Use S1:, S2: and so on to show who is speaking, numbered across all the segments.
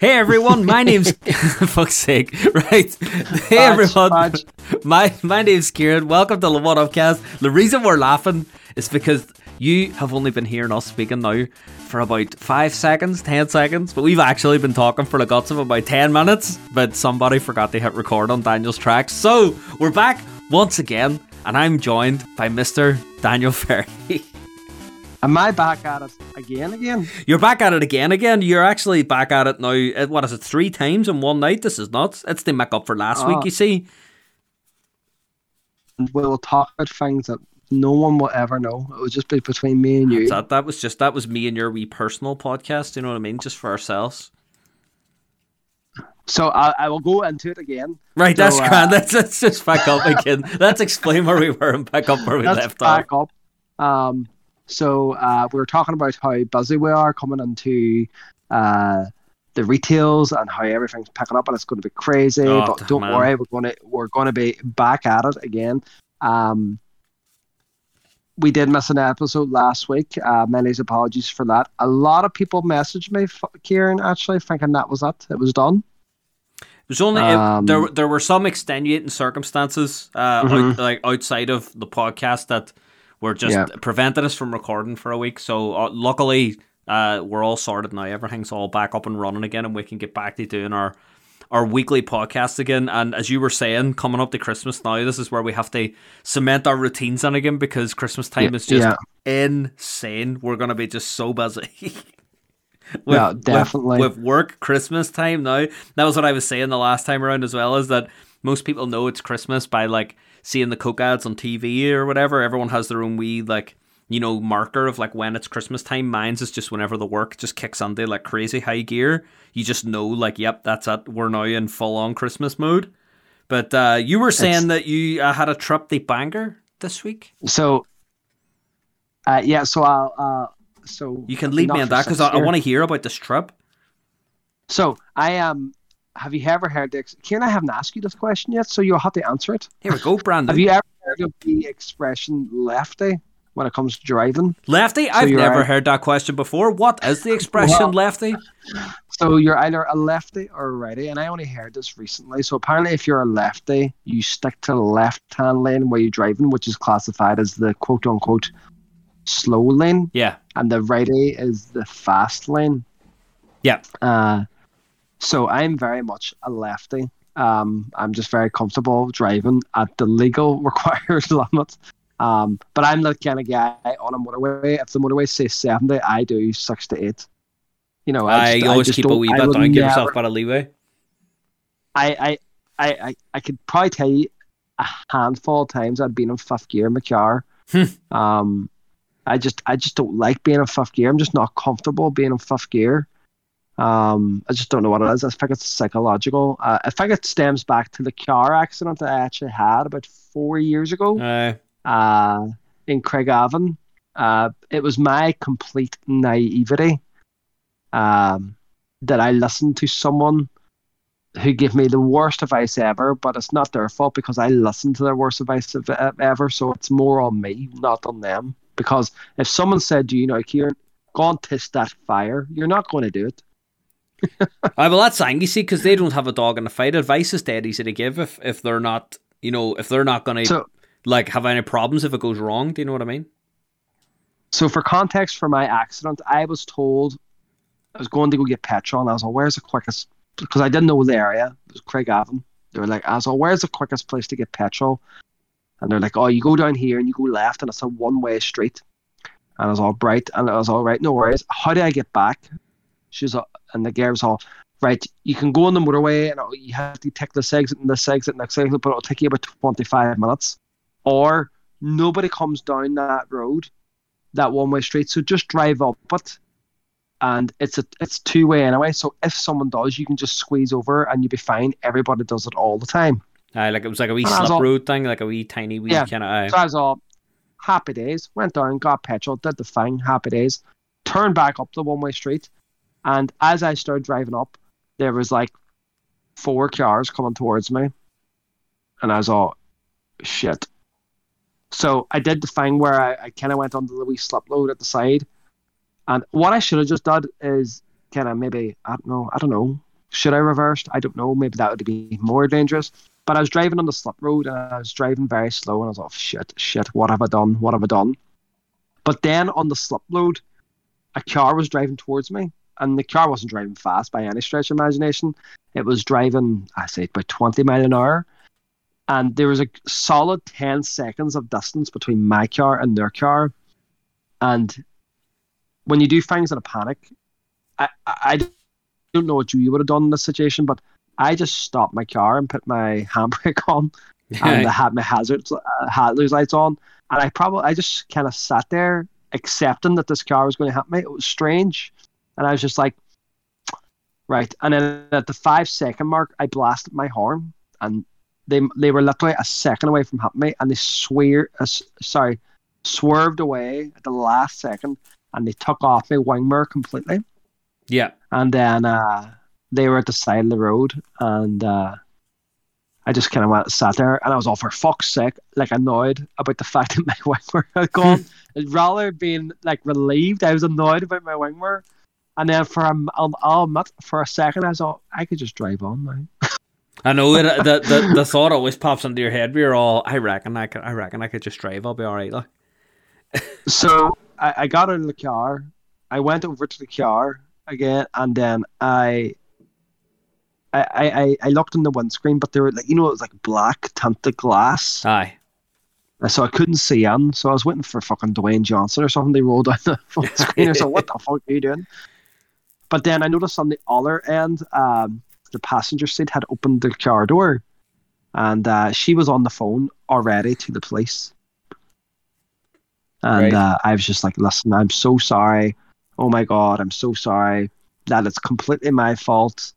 S1: Hey everyone, my name's fuck's sake, right? Hey everyone, my my name's Kieran. Welcome to the One Upcast. The reason we're laughing is because you have only been hearing us speaking now for about five seconds, ten seconds, but we've actually been talking for the guts of about ten minutes. But somebody forgot to hit record on Daniel's track, so we're back once again, and I'm joined by Mister Daniel Ferry.
S2: Am I back at it again? Again?
S1: You're back at it again. Again. You're actually back at it now. uh, What is it? Three times in one night. This is nuts. It's the make up for last week.
S2: Oh.
S1: You see.
S2: We'll talk about things that no one will ever know. It will just be between me and you.
S1: That that was just that was me and your wee personal podcast. You know what I mean? Just for ourselves.
S2: So I, I will go into it again.
S1: Right.
S2: So,
S1: that's
S2: uh,
S1: grand. Let's let's just back up again. let's explain where we were and back up where we left off.
S2: back up. Um, so uh, we were talking about how busy we are coming into uh, the retails and how everything's picking up and it's going to be crazy.
S1: Oh,
S2: but don't
S1: man.
S2: worry, we're going to we're going to be back at it again. Um, we did miss an episode last week. Uh, many apologies for that. A lot of people messaged me, Kieran, actually thinking that was it. It was done.
S1: It was only it,
S2: Um,
S1: there. There were some extenuating circumstances, uh,
S2: Mhm.
S1: out, like outside of the podcast, that were just
S2: Yeah.
S1: prevented us from recording for a week. So uh, luckily, uh, we're all sorted now. Everything's all back up and running again, and we can get back to doing our our weekly podcast again. And as you were saying, coming up to Christmas now, this is where we have to cement our routines in again because Christmas time
S2: Yeah,
S1: is just
S2: yeah.
S1: insane. We're gonna be just so busy. with,
S2: Yeah,
S1: with-
S2: definitely.
S1: With, work Christmas time now. That was what I was saying the last time around as well, is that most people know it's Christmas by like seeing the Coke ads on TV or whatever. Everyone has their own wee like you know marker of like when it's Christmas time. Mine's is just whenever the work just kicks into like crazy high gear. You just know like, yep, that's it. We're now in full on Christmas mode. But uh, you were saying that you uh, had a trip the Bangor this week.
S2: So, uh, yeah. So I'll. Uh, so
S1: You can lead me on that because I, I want to hear about this trip.
S2: So I am. Have you ever heard the? Kieran, I haven't asked you this question yet, so you'll have to answer it.
S1: Here we go, Brandon.
S2: Have you ever heard of the expression "lefty" when it comes to driving?
S1: Lefty? I've never
S2: right.
S1: heard that question before. What is the expression
S2: Well-
S1: lefty?
S2: So you're either a lefty or a righty, and I only heard this recently. So apparently, if you're a lefty, you stick to the left-hand lane where you're driving, which is classified as the quote-unquote slow lane,
S1: Yeah.
S2: and the righty is the fast lane.
S1: Yeah.
S2: Uh, so I'm very much a lefty. Um, I'm just very comfortable driving at the legal required limit. Um, but I'm the kind of guy on a motorway. If the motorway says 70, I do six to eight. You know,
S1: I,
S2: just-
S1: always
S2: just
S1: keep a wee bit down, give yourself a bit of leeway.
S2: I, I, I, I, I could probably tell you a handful of times I've been in fifth gear in my car.
S1: Hmm.
S2: um, I just, I just don't like being in fifth gear. I'm just not comfortable being in fifth gear. Um, I just don't know what it is. I think it's psychological. Uh, I think it stems back to the car accident that I actually had about four years ago
S1: Uh,
S2: uh, in Craigavon. Uh, it was my complete naivety um, that I listened to someone who gave me the worst advice ever, but it's not their fault because I listened to their worst advice of- uh, ever. So it's more on me, not on them. Because if someone said to you, you know, Kieran, go and test that fire, you're not going to do it.
S1: Aye, well, that's saying, you see, because they don't have a dog in the fight. Advice is dead easy to give if, if they're not, you know, if they're not going to,
S2: So,
S1: like, have any problems if it goes wrong. Do you know what I mean?
S2: So for context for my accident, I was told I was going to go get petrol, and I was like, "Where's the quickest?" Because I didn't know the area. It was Craigavon. They were like, "I was like, where's the quickest place to get petrol?" And they're like, "Oh, you go down here and you go left, and it's a one-way street." And I was all bright, and I was all right, no worries. How do I get back? She was, all- and the girl was all, right. You can go on the motorway, and you have to take this exit and this exit and this exit, but it'll take you about twenty-five minutes. Or nobody comes down that road that one way street. So just drive up it. And it's a it's two way anyway. So if someone does, you can just squeeze over and you'll be fine. Everybody does it all the time.
S1: Aye, like, it was like a wee
S2: And I was
S1: slip
S2: all-
S1: road thing, like a wee tiny wee
S2: Yeah.
S1: kind of,
S2: So I was all happy days. Went down, got petrol, did the thing, happy days. Turned back up the one way street. And as I started driving up, there was like four cars coming towards me. And I was all shit. So I did the thing where I, I kind of went under the wee slip load at the side. And what I should have just done is kind of maybe, I don't know, I don't know, should I reversed? I don't know. Maybe that would be more dangerous. But I was driving on the slip road and I was driving very slow and I was like, shit, shit, what have I done? What have I done? But then on the slip road, a car was driving towards me and the car wasn't driving fast by any stretch of imagination. It was driving, I say, about 20 mile an hour. And there was a solid 10 seconds of distance between my car and their car. And when you do things in a panic, I, I don't know what you would have done in this situation, but I just stopped my car and put my handbrake on and I had my hazards uh, hazard lights on. And I probably, I just kind of sat there accepting that this car was going to hit me. It was strange. And I was just like, right. And then at the five second mark, I blasted my horn, and they they were literally a second away from hitting me, and they swear, uh, sorry, swerved away at the last second, and they took off my wing mirror completely.
S1: Yeah.
S2: And then uh, they were at the side of the road, and uh, I just kind of went sat there, and I was all for fuck's sake, like annoyed about the fact that my wing mirror had gone. Rather being like relieved, I was annoyed about my wing mirror. And then for a, I'll, I'll admit, for a second, I thought I could just drive on now.
S1: I know it, the, the the thought always pops into your head. We're all, I reckon, I could, I reckon, I could just drive. I'll be all right. Like.
S2: so I, I got out of the car. I went over to the car again, and then I, I, I, I looked in the windscreen, but there were like you know it was like black tinted glass.
S1: Aye.
S2: Uh, so I couldn't see in. So I was waiting for fucking Dwayne Johnson or something. They rolled down the screen. I said, "What the fuck are you doing?" But then I noticed on the other end, um, the passenger seat had opened the car door, and uh, she was on the phone already to the police. And right. uh, I was just like, "Listen, I'm so sorry. Oh my god, I'm so sorry that it's completely my fault.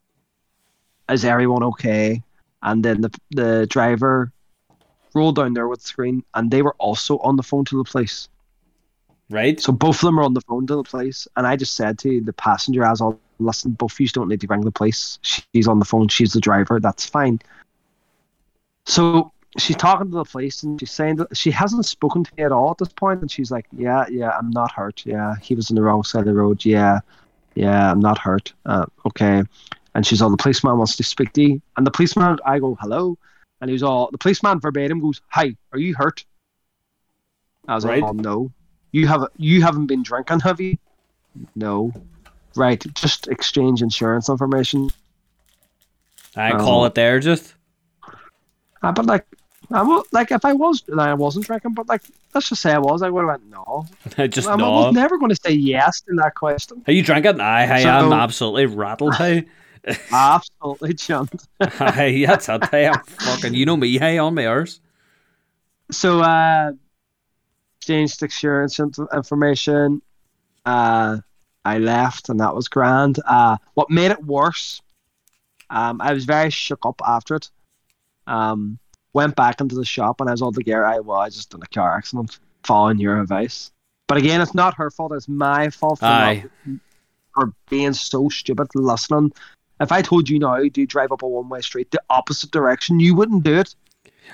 S2: Is everyone okay?" And then the the driver rolled down there with the screen, and they were also on the phone to the police.
S1: Right.
S2: So both of them are on the phone to the police, and I just said to the passenger, "As I'll listen, both of you don't need to ring the police. She's on the phone. She's the driver. That's fine." So she's talking to the police, and she's saying that she hasn't spoken to me at all at this point, and she's like, "Yeah, yeah, I'm not hurt. Yeah, he was on the wrong side of the road. Yeah, yeah, I'm not hurt. Uh, okay." And she's all, "The policeman wants to speak to you." And the policeman, I go, "Hello," and he's all, the policeman verbatim goes, "Hi, are you hurt?" I was right. like, "Oh no." You have you haven't been drinking, have you? No. Right, just exchange insurance information.
S1: I um, call it there, just.
S2: Uh, but like, I will, like if I was, I wasn't drinking, but like, let's just say I was, I would have went no.
S1: just
S2: I'm,
S1: no.
S2: I was never going to say yes to that question.
S1: Are you drinking? I, I so, am absolutely rattled. Hey.
S2: absolutely jumped.
S1: hey, that's a damn fucking. You know me. Hey, on my ears.
S2: So, uh, exchanged insurance information. Uh, I left, and that was grand. Uh, what made it worse, um, I was very shook up after it. Um, went back into the shop, and I was all the gear. I well, I just in a car accident, following your advice. But again, it's not her fault. It's my fault for, not, for being so stupid, listening. If I told you now to drive up a one way street the opposite direction, you wouldn't do it.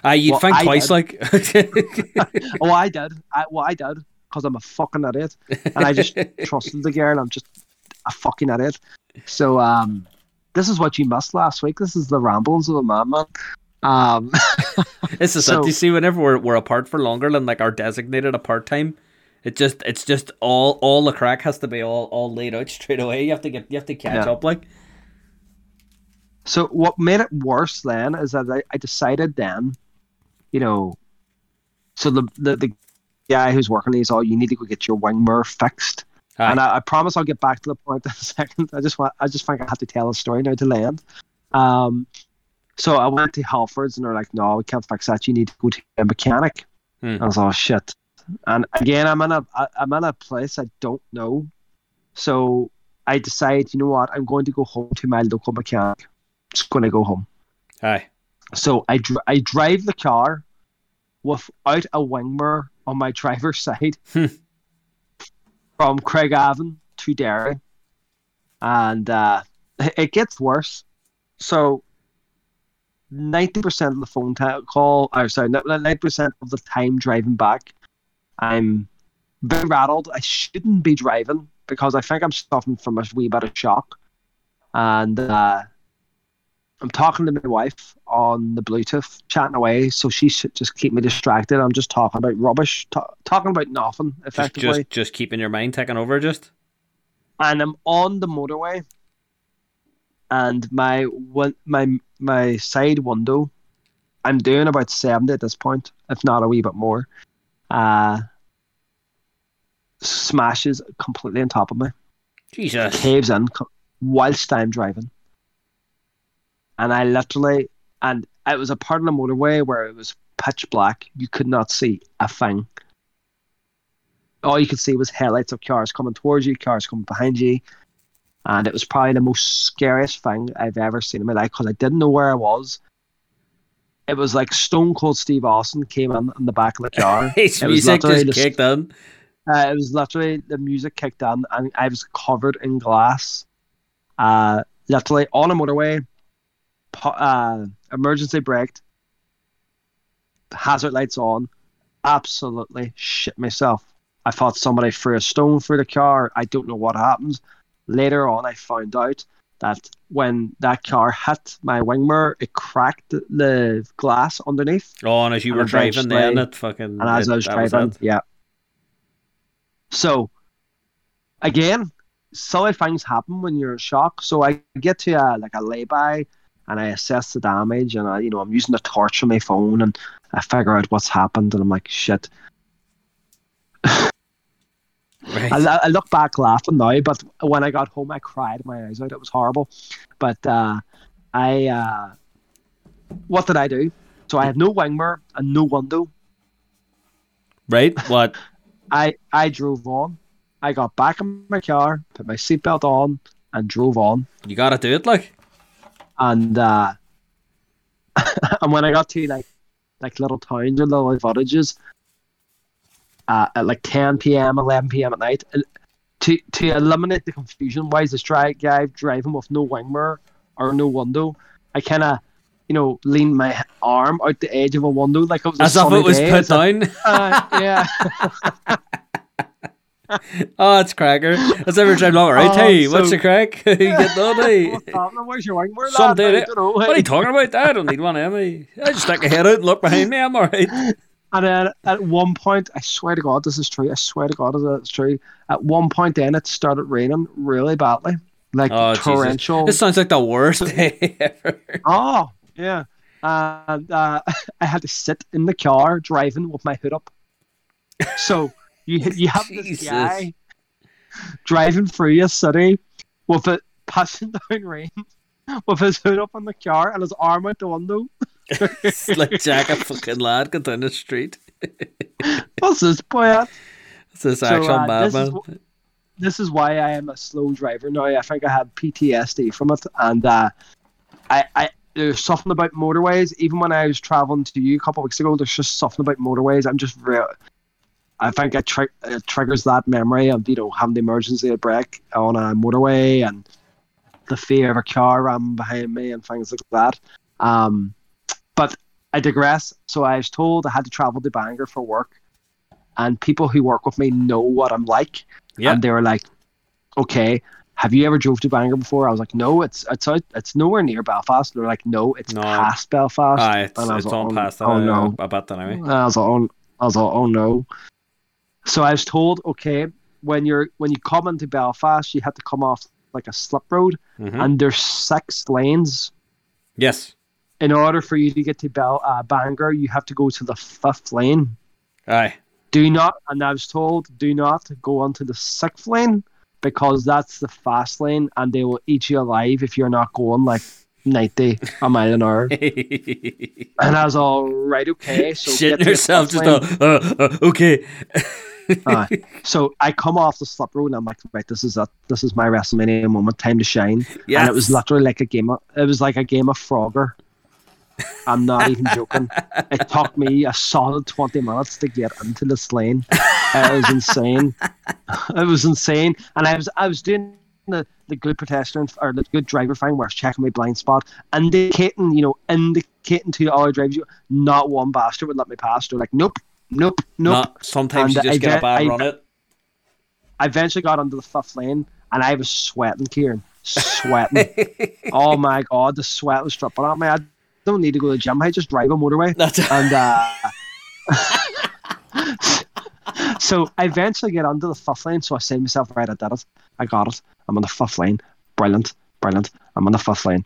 S1: Uh, you'd well, think I twice,
S2: did.
S1: like.
S2: oh, I did. I, well, I did because I'm a fucking idiot, and I just trusted the girl. I'm just a fucking idiot. So, um, this is what you missed last week. This is the rambles of a madman. Um,
S1: this is so, it. You see, whenever we're, we're apart for longer than like our designated apart time, it just it's just all all the crack has to be all all laid out straight away. You have to get you have to catch yeah. up, like.
S2: So what made it worse then is that I, I decided then, you know, so the, the the guy who's working these all you need to go get your wing mirror fixed. Hi. And I, I, promise I'll get back to the point in a second. I just want I just think I have to tell a story now to land. Um, so I went to Halfords and they're like, no, we can't fix that. You need to go to a mechanic. Hmm. I was like, oh shit. And again, I'm in a I'm in a place I don't know. So I decide, you know what, I'm going to go home to my local mechanic just going to go home.
S1: Hi.
S2: So I dr- I drive the car without a wing mirror on my driver's side
S1: hmm.
S2: from Craigavon to Derry, and uh, it gets worse. So ninety percent of the phone t- call, or sorry, ninety percent of the time driving back, I'm very rattled. I shouldn't be driving because I think I'm suffering from a wee bit of shock, and uh, I'm talking to my wife on the Bluetooth, chatting away, so she should just keep me distracted. I'm just talking about rubbish, t- talking about nothing, effectively.
S1: Just, just, just keeping your mind taken over, just.
S2: And I'm on the motorway, and my one, my my side window, I'm doing about seventy at this point, if not a wee bit more. Uh, smashes completely on top of me.
S1: Jesus.
S2: Caves in whilst I'm driving and I literally and it was a part of the motorway where it was pitch black. You could not see a thing. All you could see was headlights of cars coming towards you, cars coming behind you, and it was probably the most scariest thing I've ever seen in my life because I didn't know where I was. It was like Stone Cold Steve Austin came in in the back of the car.
S1: His music just kicked in.
S2: Uh, it was literally the music kicked in, and I was covered in glass. Uh, literally on a motorway, uh, emergency braked, hazard lights on, absolutely shit myself. I thought somebody threw a stone through the car. I don't know what happened. Later on, I found out that when that car hit my wing mirror, it cracked the glass underneath.
S1: Oh, and as you and were driving, then it fucking.
S2: And as it, I was driving, was yeah. So, again, silly things happen when you're in shock. So I get to a, like a lay-by and I assess the damage and I, you know, I'm using the torch on my phone and I figure out what's happened and I'm like, shit. right. I, I, look back laughing now, but when I got home, I cried my eyes out. It was horrible. But uh, I, uh, what did I do? So I had no wing mirror and no window.
S1: Right. What?
S2: I I drove on. I got back in my car, put my seatbelt on, and drove on.
S1: You gotta do it, like
S2: and uh, and when I got to like like little towns or little villages uh, at like 10 p.m., 11 p.m. at night, to to eliminate the confusion, why is this guy driving with no wing mirror or no window? I kind of you know, lean my arm out the edge of a window like it was
S1: as
S2: if
S1: it was
S2: day.
S1: put down.
S2: Uh, yeah.
S1: oh, it's cracker. That's every time long, right? Oh, hey, so, what's the crack? you get on, hey?
S2: Where's your
S1: Some day, what are you talking about? I don't need one, Emmy. I just stick a head out and look behind me. I'm all right.
S2: And then at one point, I swear to God, this is true. I swear to God, it's true. At one point, then it started raining really badly, like oh, torrential.
S1: Jesus. This sounds like the worst day ever.
S2: Oh yeah, and uh, I had to sit in the car driving with my hood up. So you you have this guy driving through your city with it passing down rain with his hood up on the car and his arm out the window.
S1: it's like Jack a fucking lad going down the street.
S2: What's this boy at?
S1: It's this actual so, uh, madman.
S2: This, this is why I am a slow driver now. I think I have PTSD from it, and uh, I, I there's something about motorways. Even when I was traveling to you a couple of weeks ago, there's just something about motorways. I'm just real. I think it, tri- it triggers that memory of you know having the emergency brake on a motorway and the fear of a car ramming behind me and things like that. Um, but I digress. So I was told I had to travel to Bangor for work, and people who work with me know what I'm like. Yeah. And they were like, "Okay, have you ever drove to Bangor before?" I was like, "No, it's it's out, it's nowhere near Belfast." They're like, "No, it's no. past Belfast."
S1: Aye, it's, and I was it's like, on oh, past. Oh, no, about that anyway.
S2: I was like, oh, I was like, "Oh no." So I was told, okay, when you're when you come into Belfast, you have to come off like a slip road, mm-hmm. and there's six lanes.
S1: Yes.
S2: In order for you to get to Bel uh, Bangor, you have to go to the fifth lane.
S1: Aye.
S2: Do not, and I was told, do not go onto the sixth lane because that's the fast lane, and they will eat you alive if you're not going like 90 a mile an hour. and I was all right, okay. So
S1: shitting yourself, just all, uh, uh, okay.
S2: uh, so I come off the slip road and I'm like, right, this is it. This is my WrestleMania moment, time to shine. Yes. And it was literally like a game. Of, it was like a game of Frogger. I'm not even joking. It took me a solid 20 minutes to get into this lane. It was insane. It was insane, and I was I was doing the, the good protester or the good driver thing where I was checking my blind spot, indicating, you know, indicating to all the other drivers, not one bastard would let me pass. They're like, nope, nope, nope. Not,
S1: sometimes and you just get a bad I, run it.
S2: I eventually got onto the fifth lane and I was sweating, Kieran, sweating. oh my god, the sweat was dripping out me. I don't need to go to the gym. I just drive a motorway.
S1: That's
S2: and uh, so I eventually get onto the fifth lane. So I say to myself, right, I did it. I got it. I'm on the fifth lane. Brilliant, brilliant. I'm on the fifth lane.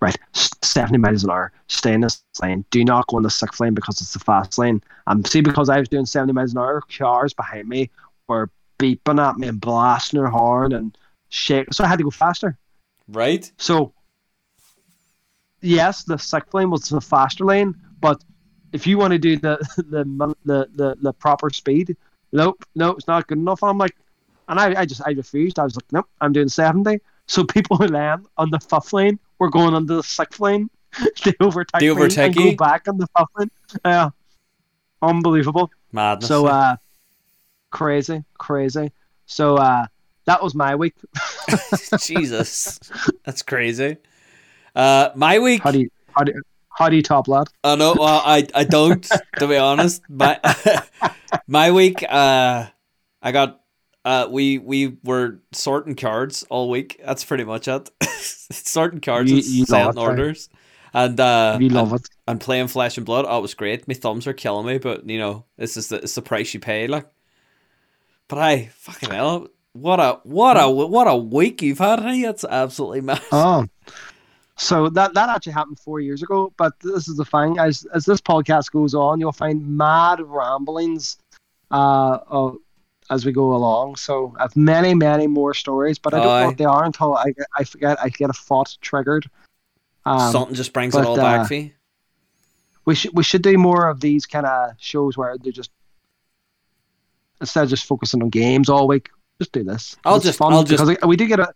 S2: Right, 70 miles an hour. Stay in this lane. Do not go in the sixth lane because it's the fast lane. And see, because I was doing 70 miles an hour, cars behind me were beeping at me and blasting their horn and shake. So I had to go faster.
S1: Right.
S2: So yes, the sixth lane was the faster lane, but if you want to do the the the the, the proper speed, nope, no, it's not good enough. I'm like, and I, I just I refused. I was like, nope, I'm doing seventy. So people who land on the fifth lane were going on the sixth lane. they overtake
S1: they overtake
S2: and go back on the fifth lane. Yeah, unbelievable.
S1: Madness.
S2: So uh, crazy, crazy. So uh, that was my week.
S1: Jesus, that's crazy. Uh, my week.
S2: How do you how do you, how do you top lad?
S1: I know. Well, I I don't. to be honest, my my week. Uh, I got. Uh, we we were sorting cards all week. That's pretty much it. sorting cards
S2: You-
S1: and
S2: you
S1: setting
S2: love it, right?
S1: orders, and uh,
S2: We love
S1: and,
S2: it.
S1: and playing Flesh and Blood. Oh, it was great. My thumbs are killing me, but you know, this is the it's the price you pay. Like, but I fucking hell, what a what a what a week you've had. Hey, it's absolutely mad.
S2: Oh. So that that actually happened four years ago, but this is the thing. As as this podcast goes on, you'll find mad ramblings uh, of, as we go along. So I have many, many more stories, but I don't
S1: Aye.
S2: know what they are until I I forget I get a thought triggered. Um,
S1: Something just brings
S2: but,
S1: it all
S2: uh,
S1: back for you.
S2: we should we should do more of these kind of shows where they're just instead of just focusing on games all week. Just do this.
S1: I'll just- I'll just-
S2: because we do get a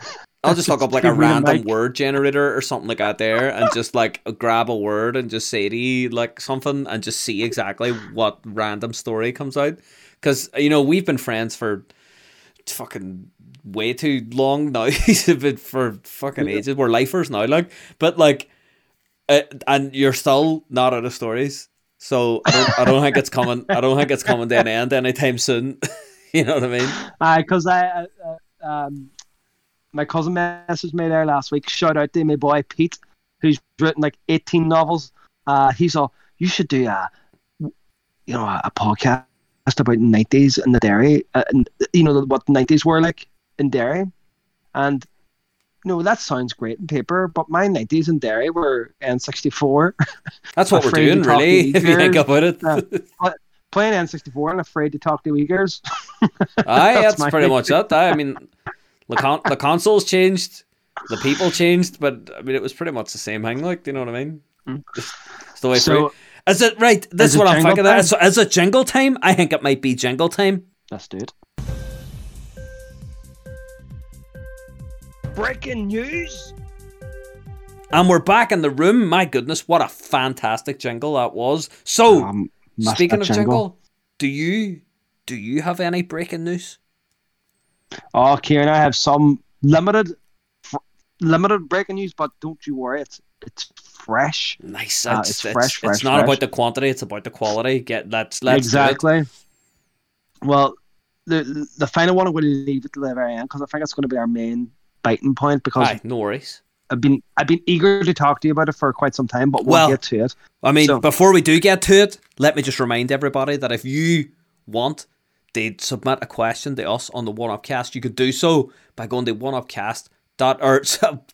S1: I'll just look up like a
S2: Give me the
S1: random
S2: mic.
S1: word generator or something like that there and just like grab a word and just say to you like something and just see exactly what random story comes out. Because, you know, we've been friends for fucking way too long now. been for fucking ages. We're lifers now, like, but like, uh, and you're still not out of stories. So I don't, I don't think it's coming. I don't think it's coming to an end anytime soon. you know what I mean?
S2: because I, uh, uh, um, my cousin messaged me there last week. Shout out to my boy Pete, who's written like 18 novels. Uh, he's all, you should do a, you know, a, a podcast about 90s in the Derry, uh, and you know what the 90s were like in Derry, and know that sounds great in paper, but my 90s in Derry were N64.
S1: That's what we're doing, really. If you think about it.
S2: Yeah. Playing N64 and afraid to talk to Uyghurs.
S1: Aye,
S2: That's
S1: that's, pretty much it. I mean, the con- the consoles changed, the people changed, but I mean, it was pretty much the same thing. Like, do you know what I mean?
S2: Mm.
S1: Just, it's the way
S2: So-
S1: through. Is it right? This
S2: Is
S1: is what I'm
S2: jingle
S1: thinking. There.
S2: time?
S1: So, is it jingle time? I think it might be jingle time.
S2: Let's do it. Breaking news.
S1: And we're back in the room. My goodness, what a fantastic jingle that was. So,
S2: Um,
S1: speaking
S2: that
S1: of jingle, do you do you have any breaking news?
S2: Oh, Kieran, I have some limited, fr- limited breaking news, but don't you worry, it's it's fresh.
S1: Nice.
S2: Uh,
S1: it's,
S2: it's
S1: it's,
S2: fresh,
S1: it's not
S2: fresh.
S1: about the quantity; it's about the quality. Get let's let's
S2: exactly. Well, the the final one I'm going to leave it to the very end because I think it's going to be our main biting point because
S1: Aye, no worries.
S2: I've been I've been eager to talk to you about it for quite some time, but we'll,
S1: Well,
S2: get to it.
S1: I mean,
S2: So-
S1: before we do get to it, let me just remind everybody that if you want to submit a question to us on the One Upcast, you could do so by going to oneupcast. Or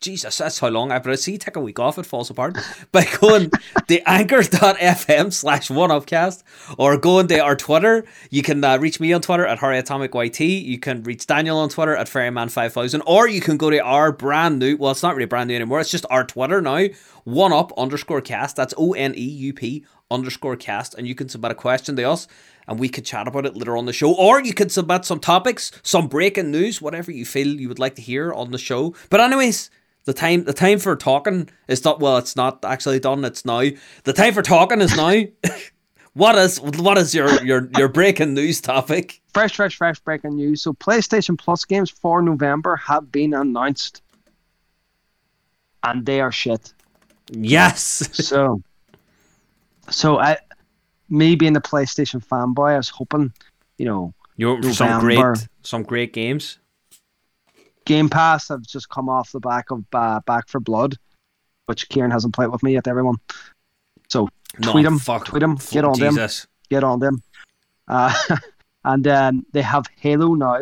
S1: Jesus, that's how long I've been. See, take a week off, it falls apart. By going to anchor.fm slash one upcast or going to our Twitter. You can uh, reach me on Twitter at Harry Atomic YT. You can reach Daniel on Twitter at Ferryman5000. Or you can go to our brand new, well, it's not really brand new anymore, it's just our Twitter now, one up underscore cast. That's O N E U P underscore cast. And you can submit a question to us and we could chat about it later on the show. Or you could submit some topics, some breaking news, whatever you feel you would like to hear on the show. But, anyways, the time the time for talking is not well, it's not actually done, it's now. The time for talking is now. what is what is your, your, your breaking news topic?
S2: Fresh, fresh, fresh breaking news. So, PlayStation Plus games for November have been announced, and they are shit.
S1: Yes.
S2: so, so I, me being the PlayStation fanboy, I was hoping, you know,
S1: You some great some great games.
S2: Game Pass have just come off the back of uh, Back 4 Blood, which Kieran hasn't played with me yet. Everyone, so
S1: No,
S2: tweet them,
S1: fuck.
S2: tweet them, get on them, get on them. Uh, and then they have Halo now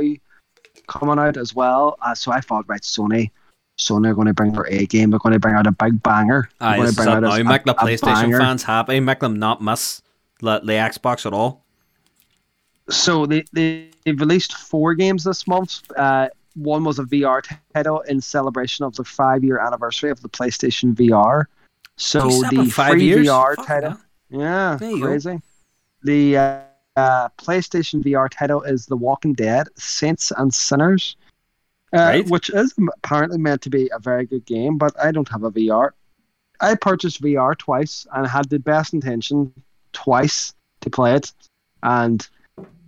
S2: coming out as well. Uh, so I thought, right, Sony, Sony are going to bring their A game. They're going to bring out a big banger.
S1: Aye,
S2: going to bring out
S1: now.
S2: a,
S1: Make the PlayStation
S2: banger.
S1: fans happy. Make them not miss the, the Xbox at all.
S2: So they, they they've released four games this month. Uh, one was a VR title in celebration of the five year anniversary of the PlayStation VR. So the
S1: five
S2: free
S1: years?
S2: VR
S1: Fuck
S2: title,
S1: that.
S2: yeah,
S1: you go.
S2: crazy. The uh, uh, PlayStation VR title is The Walking Dead: Saints and Sinners, uh,
S1: Right.
S2: which is apparently meant to be a very good game. But I don't have a VR. I purchased VR twice and had the best intention twice to play it, and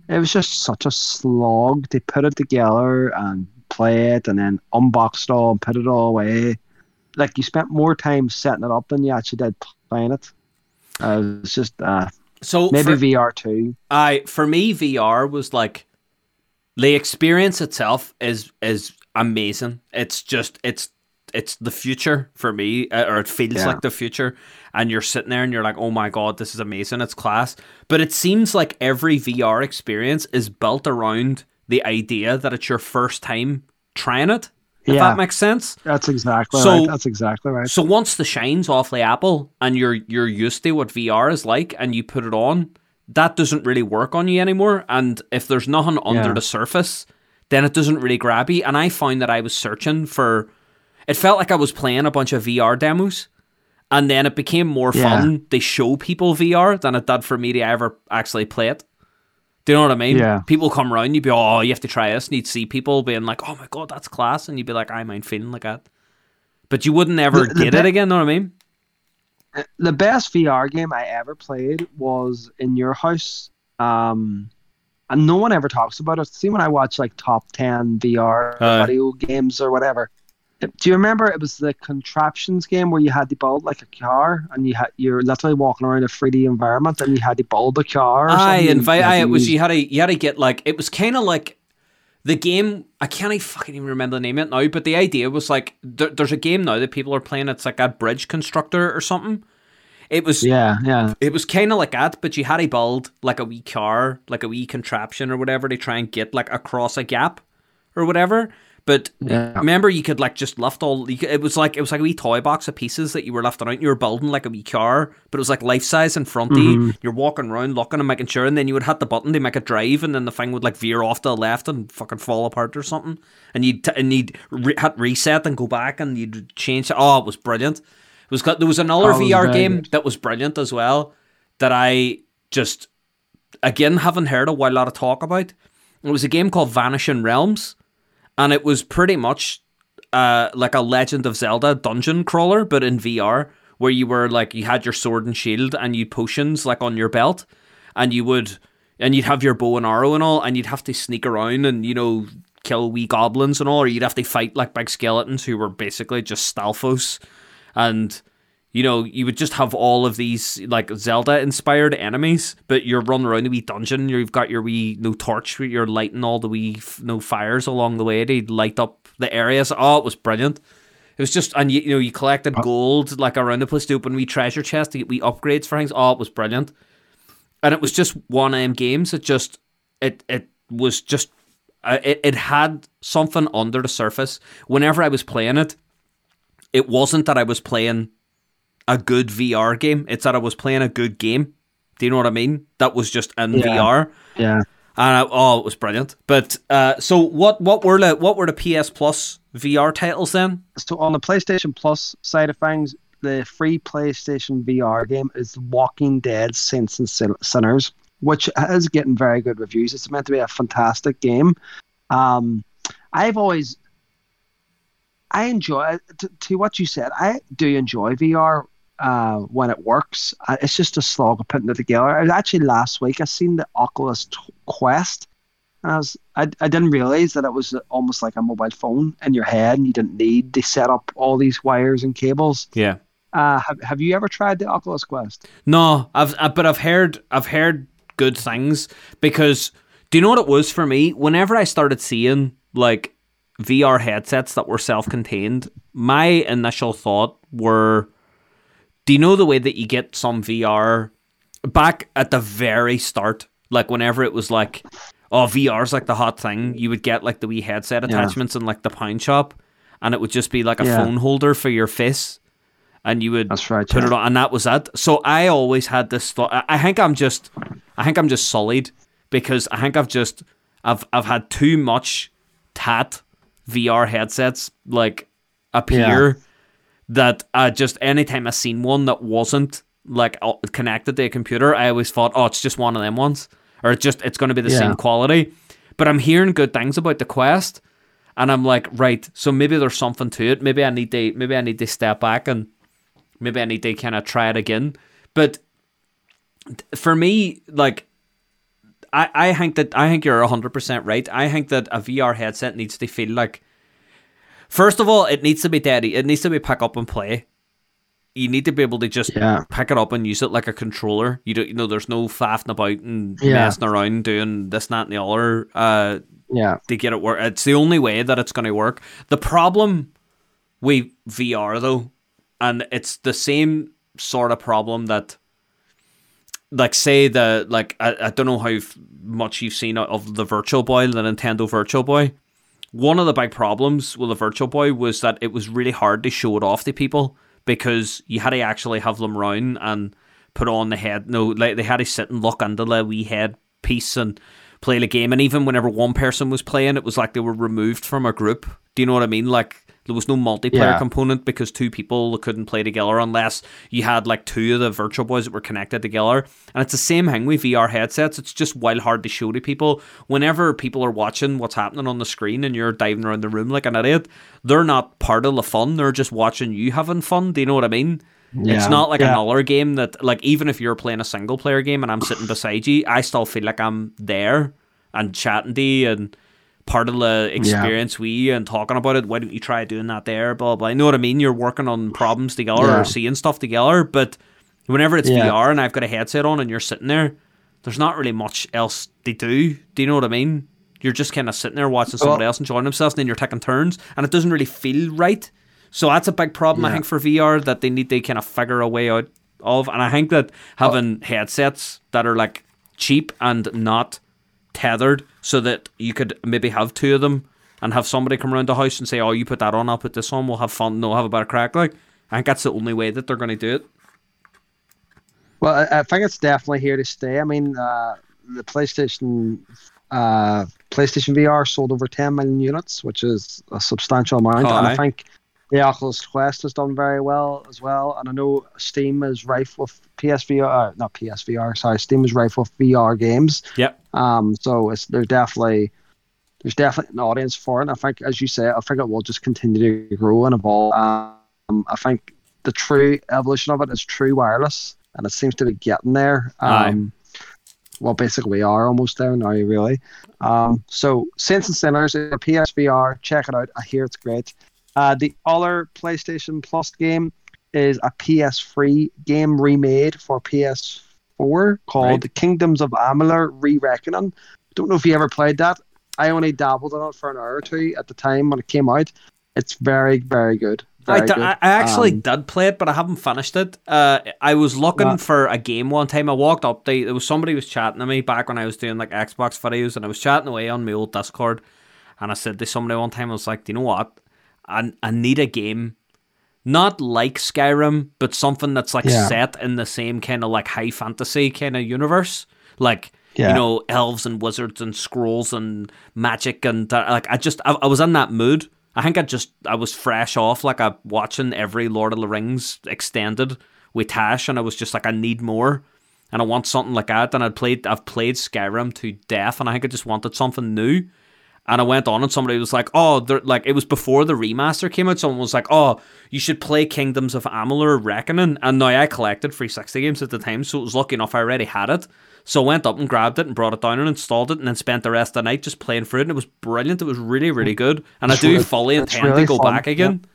S2: it was just such a slog to put it together and play it, and then unbox it all and put it all away. Like you spent more time setting it up than you actually did playing it. Uh, it's just uh,
S1: So
S2: maybe
S1: for,
S2: VR too.
S1: I for me VR was like the experience itself is is amazing. It's just it's it's the future for me, uh, or it feels
S2: Yeah.
S1: like the future. And you're sitting there and you're like, oh my god, this is amazing. It's class. But it seems like every VR experience is built around the idea that it's your first time trying it. If
S2: Yeah.
S1: that makes sense.
S2: That's exactly
S1: So-
S2: right. That's exactly right.
S1: So once the shine's off the apple and you're you're used to what VR is like and you put it on, that doesn't really work on you anymore. And if there's nothing under
S2: Yeah.
S1: the surface, then it doesn't really grab you. And I found that I was searching for it felt like I was playing a bunch of VR demos. And then it became more
S2: Yeah.
S1: fun to show people VR than it did for me to ever actually play it. Do you know what I mean?
S2: Yeah.
S1: People come around, you'd be, oh, you have to try this. And you'd see people being like, oh my God, that's class. And you'd be like, I mind feeling like that. But you wouldn't ever
S2: The- the
S1: get
S2: be-
S1: it again, you know what I mean?
S2: The best VR game I ever played was in your house. Um, and no one ever talks about it. See, when I watch like top 10 VR
S1: Aye.
S2: video games or whatever, do you remember it was the contraptions game where you had to build like a car and you had you're literally walking around a 3D environment and you had to build a car? Or
S1: I
S2: something?
S1: invite. I it was you had to you had to get like it was kind of like the game. I can't even fucking even remember the name of it now. But the idea was like there, there's a game now that people are playing. It's like a bridge constructor or something. It was
S2: Yeah, yeah.
S1: it was kind of like that, but you had to build like a wee car, like a wee contraption or whatever to try and get like across a gap or whatever. But
S2: Yeah.
S1: remember, you could like just lift all. You could, it was like it was like a wee toy box of pieces that you were lifting out. You were building like a wee car, but it was like life size in front of you. You're walking around, looking and making sure, and then you would hit the button to make it drive, and then the thing would like veer off to the left and fucking fall apart or something. And you'd t- and you'd re- hit reset and go back, and you'd change. It. Oh, it was brilliant. It was got there was another
S2: Oh,
S1: VR game
S2: good.
S1: that was brilliant as well that I just again haven't heard a while lot of talk about. It was a game called Vanishing Realms, and it was pretty much uh, like a Legend of Zelda dungeon crawler, but in VR, where you were like you had your sword and shield and you potions like on your belt, and you would and you'd have your bow and arrow and all, and you'd have to sneak around and you know kill wee goblins and all, or you'd have to fight like big skeletons who were basically just Stalfos, and you know, you would just have all of these like Zelda inspired enemies, but you're running around a wee dungeon. You've got your wee no torch, you're lighting all the wee f- no fires along the way to light up the areas. Oh, it was brilliant. It was just, and you, you know, you collected gold like around the place to open wee treasure chest to get wee upgrades for things. Oh, it was brilliant. And it was just one them games. It just, it, it was just, uh, it, it had something under the surface. Whenever I was playing it, it wasn't that I was playing a good VR game. It's that I was playing a good game. Do you know what I mean? That was just in
S2: Yeah.
S1: VR,
S2: Yeah.
S1: and I, oh, it was brilliant. But uh, so what? What were the what were the PS Plus VR titles then?
S2: So on the PlayStation Plus side of things, the free PlayStation VR game is Walking Dead: Saints and Sinners, which is getting very good reviews. It's meant to be a fantastic game. Um, I've always, I enjoy to, to what you said. I do enjoy VR uh, when it works. Uh, it's just a slog of putting it together. I, actually last week I seen the Oculus t- Quest. And I was I, I didn't realize that it was almost like a mobile phone in your head and you didn't need to set up all these wires and cables.
S1: Yeah.
S2: Uh, have, have you ever tried the Oculus Quest?
S1: No, I've uh, but I've heard I've heard good things because do you know what it was for me? Whenever I started seeing like VR headsets that were self-contained, my initial thought were, do you know the way that you get some VR back at the very start, like whenever it was like, oh VR's like the hot thing, you would get like the wee headset attachments yeah. in like the pound shop, and it would just be like a yeah. phone holder for your face and you would
S2: That's right,
S1: put yeah. it on, and that was it. So I always had this thought. I think I'm just, I think I'm just sullied because I think I've just, I've I've had too much tat VR headsets like appear. That uh, just anytime I seen one that wasn't like connected to a computer, I always thought, oh, it's just one of them ones, or it's just it's going to be the yeah. same quality. But I'm hearing good things about the Quest, and I'm like, right, so maybe there's something to it. Maybe I need to maybe I need to step back and maybe I need to kind of try it again. But for me, like I, I think that I think you're hundred percent right. I think that a VR headset needs to feel like first of all, it needs to be daddy. It needs to be pick up and play. You need to be able to just yeah. pick it up and use it like a controller. You don't, you know, there's no faffing about and yeah. messing around doing this, that, and the other. Uh,
S2: yeah,
S1: to get it work. It's the only way that it's going to work. The problem with VR though and it's the same sort of problem that like say the like I, I don't know how much you've seen of the virtual boy the nintendo virtual boy one of the big problems with the virtual boy was that it was really hard to show it off to people because you had to actually have them round and put on the head no like they had to sit and look under the wee head piece and play the game. And even whenever one person was playing it was like they were removed from a group. Do you know what i mean? Like there was no multiplayer yeah. component because two people couldn't play together unless you had like two of the virtual boys that were connected together. And it's the same thing with VR headsets. It's just wild hard to show to people. Whenever people are watching what's happening on the screen and you're diving around the room like an idiot, they're not part of the fun. They're just watching you having fun. Do you know what I mean? Yeah, it's not like yeah. another game that like even if you're playing a single player game and I'm sitting beside you, I still feel like I'm there and chatting to you and part of the experience yeah. we and talking about it. Why don't you try doing that there? Blah blah. You know what I mean? You're working on problems together yeah. or seeing stuff together. But whenever it's yeah. VR and I've got a headset on and you're sitting there, there's not really much else to do. Do you know what I mean? You're just kind of sitting there watching somebody well, else enjoying themselves, and then you're taking turns, and it doesn't really feel right. So that's a big problem I think for VR that they need to kind of figure a way out of. And I think that having oh. headsets that are like cheap and not tethered so that you could maybe have two of them and have somebody come around the house and say, "Oh, you put that on, I'll put this on. We'll have fun. They'll have a better crack." Like, I think that's the only way that they're going to do it.
S2: Well, I, think it's definitely here to stay. I mean, uh, the PlayStation uh, PlayStation VR sold over 10 million units, which is a substantial amount, oh, and I think the Oculus Quest has done very well as well. And I know Steam is rife with PSVR, uh, not PSVR, sorry, Steam is rife with VR games.
S1: Yep.
S2: Um, so it's there's definitely there's definitely an audience for it. And I think, as you say, I think it will just continue to grow and evolve. Um, I think the true evolution of it is true wireless, and it seems to be getting there. Um, well, basically, we are almost there now, really. Um, so, Saints and Sinners, PSVR, check it out. I hear it's great. Uh, the other PlayStation Plus game is a PS3 game remade for PS4 called right. Kingdoms of Amalur Re-Reckoning. Don't know if you ever played that. I only dabbled in it for an hour or two at the time when it came out. It's very, very good.
S1: I, d- I actually um, did play it, but I haven't finished it. Uh, I was looking for a game one time. I walked up. They, there was somebody was chatting to me back when I was doing like Xbox videos, and I was chatting away on my old Discord. And I said to somebody one time, I was like, "Do you know what? I, I need a game not like Skyrim, but something that's like yeah. set in the same kind of like high fantasy kind of universe. Like, yeah. you know, elves and wizards and scrolls and magic and uh, like I just I, I, was in that mood. I think I just I was fresh off like I watching every Lord of the Rings extended with Tash and I was just like I need more and I want something like that and I'd played I've played Skyrim to death and I think I just wanted something new and I went on and somebody was like, oh, like it was before the remaster came out. Someone was like, oh, you should play Kingdoms of Amalur Reckoning. And now I collected 360 games at the time, so it was lucky enough I already had it. So I went up and grabbed it and brought it down and installed it and then spent the rest of the night just playing through it. And it was brilliant. It was really, really good. And it's I do really, fully intend really to go fun. back again. Yeah.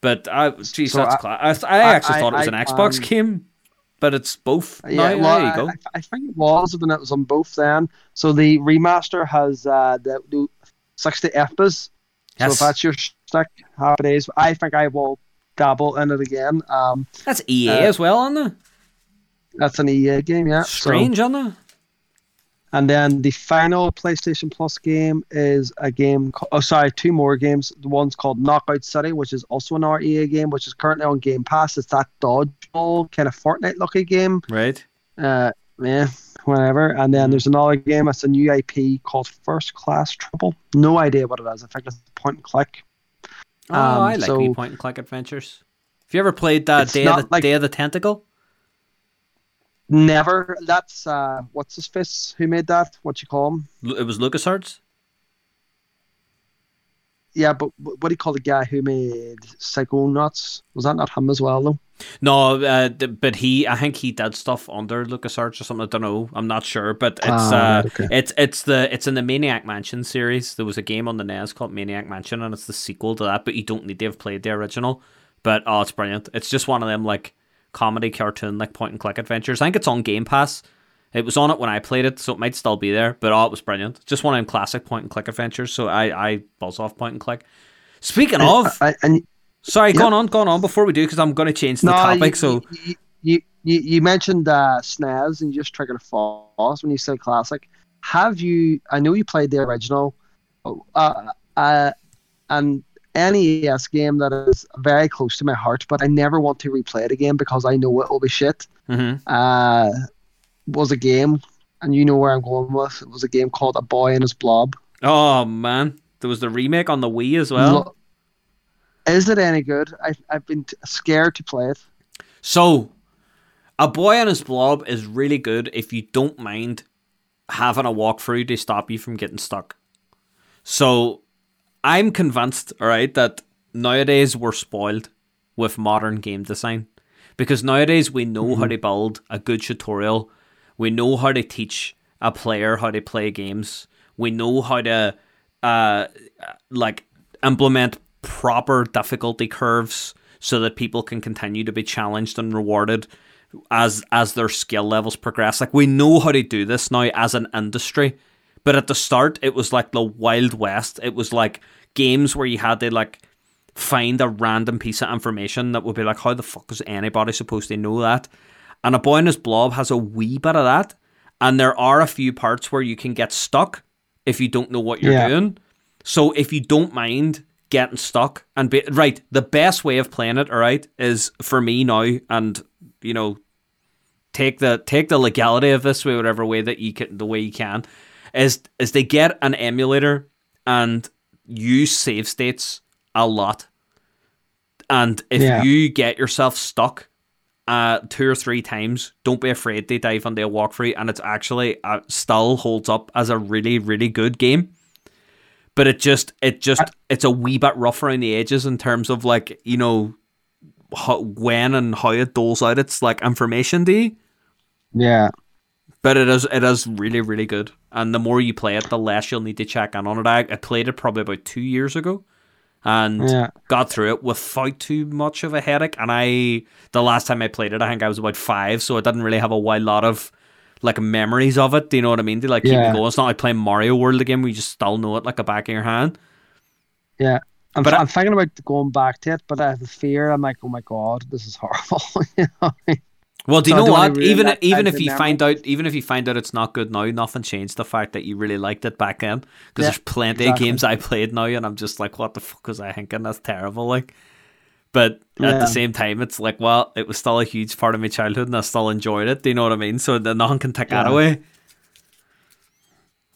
S1: But I, geez, so that's I, class. I, I actually I, thought it was an Xbox um, game but it's both. Yeah, well, there you go. I,
S2: I, think it was, and it was on both then. So the remaster has uh, the 60 FPS.
S1: Yes.
S2: So if that's your stick, happy days. I think I will dabble in it again. Um,
S1: That's EA
S2: Uh,
S1: as well, on there.
S2: that's an EA game, yeah. So-
S1: Strange, on there.
S2: and then the final PlayStation Plus game is a game. Oh, sorry, two more games. The one's called Knockout City, which is also an REA game, which is currently on Game Pass. It's that dodgeball kind of Fortnite looking game.
S1: Right.
S2: Uh, yeah, whatever. And then there's another game. It's a new IP called First Class Trouble. No idea what it is. I think it's point and click.
S1: Oh,
S2: Um,
S1: I like
S2: so-
S1: wee point and click adventures. Have you ever played that Day of the
S2: like-
S1: Day of the Tentacle?
S2: Never. That's uh, what's his face? Who made that? What you call him?
S1: It was LucasArts.
S2: Yeah, but what do you call the guy who made Psycho Psychonauts? Was that not him as well though?
S1: No, uh, but he, I think he did stuff under LucasArts or something. I don't know. I'm not sure, but it's
S2: ah,
S1: uh,
S2: okay.
S1: it's it's the it's in the Maniac Mansion series. There was a game on the NES called Maniac Mansion, and it's the sequel to that. But you don't need to have played the original. But oh, it's brilliant. It's just one of them like comedy cartoon like point and click adventures. I think it's on Game Pass. It was on it when I played it, so it might still be there. But oh, it was brilliant. Just one of them classic point and click adventures. So I I buzz off point and click. Speaking of,
S2: I, and
S1: sorry,
S2: yeah.
S1: going on, going on before we do, because I'm going to change the topic.
S2: you,
S1: so
S2: you, you, you, you mentioned uh, SNES and you just triggered a false when you said classic. Have you? I know you played the original, uh, uh, and NES game that is very close to my heart, but I never want to replay it again because I know it will be shit.
S1: mhm.
S2: Uh, was a game, and you know where I'm going with. It was a game called A Boy and His Blob.
S1: Oh man, there was the remake on the Wii as well.
S2: Lo- Is it any good? I, I've been t- scared to play it.
S1: So, a boy and his blob is really good if you don't mind having a walkthrough to stop you from getting stuck. So, I'm convinced, all right, that nowadays we're spoiled with modern game design because nowadays we know how mm-hmm. to build a good tutorial, we know how to teach a player how to play games, we know how to uh like implement proper difficulty curves so that people can continue to be challenged and rewarded as as their skill levels progress. Like we know how to do this now as an industry. But at the start it was like the wild west. It was like games where you had to like find a random piece of information that would be like, how the fuck is anybody supposed to know that? And a boy in his blob has a wee bit of that. And there are a few parts where you can get stuck if you don't know what you're
S2: Yeah.
S1: doing. So if you don't mind getting stuck and be right, the best way of playing it, all right, is for me now, and you know, take the take the legality of this way, whatever way that you can, the way you can, is is they get an emulator and use save states a lot. And if
S2: Yeah.
S1: you get yourself stuck uh, two or three times, don't be afraid to dive into a walkthrough, and it's actually uh, still holds up as a really, really good game. But it just, it just, it's a wee bit rough around the edges in terms of like, you know, how, when and how it doles out its like information to you.
S2: Yeah.
S1: But it is, it is really, really good. And the more you play it, the less you'll need to check in on it. I, I played it probably about two years ago, and
S2: Yeah.
S1: got through it without too much of a headache. And I, the last time I played it, I think I was about five, so I didn't really have a wild lot of like memories of it. Do you know what I mean? To like keep
S2: Yeah.
S1: me going. It's not like playing Mario World again, where you just still know it like a back of your hand.
S2: Yeah. I'm,
S1: But I-
S2: I'm thinking about going back to it, but I have a fear. I'm like, oh my god, this is horrible. you know?
S1: Well, do you
S2: So
S1: know what?
S2: ruin
S1: Even even if you
S2: memory.
S1: find out, even if you find out it's not good now, nothing changed the fact that you really liked it back then. Because
S2: Yeah,
S1: there's plenty
S2: exactly.
S1: of games I played now, and I'm just like, what the fuck was I thinking? That's terrible. Like, but at the same time, it's like, well, it was still a huge part of my childhood, and I still enjoyed it. Do you know what I mean? So nothing can take that away.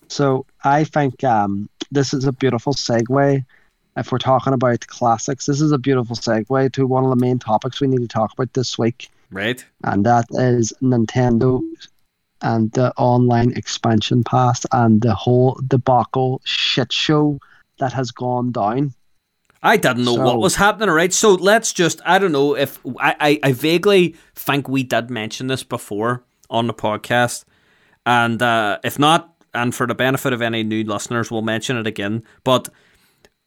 S2: So I think um, this is a beautiful segue. If we're talking about classics, this is a beautiful segue to one of the main topics we need to talk about this week,
S1: Right?
S2: and that is Nintendo and the online expansion pass and the whole debacle shit show that has gone down.
S1: I didn't know what was happening, right? So let's just, I don't know if, I, I, I vaguely think we did mention this before on the podcast. And uh, if not, and for the benefit of any new listeners, we'll mention it again. But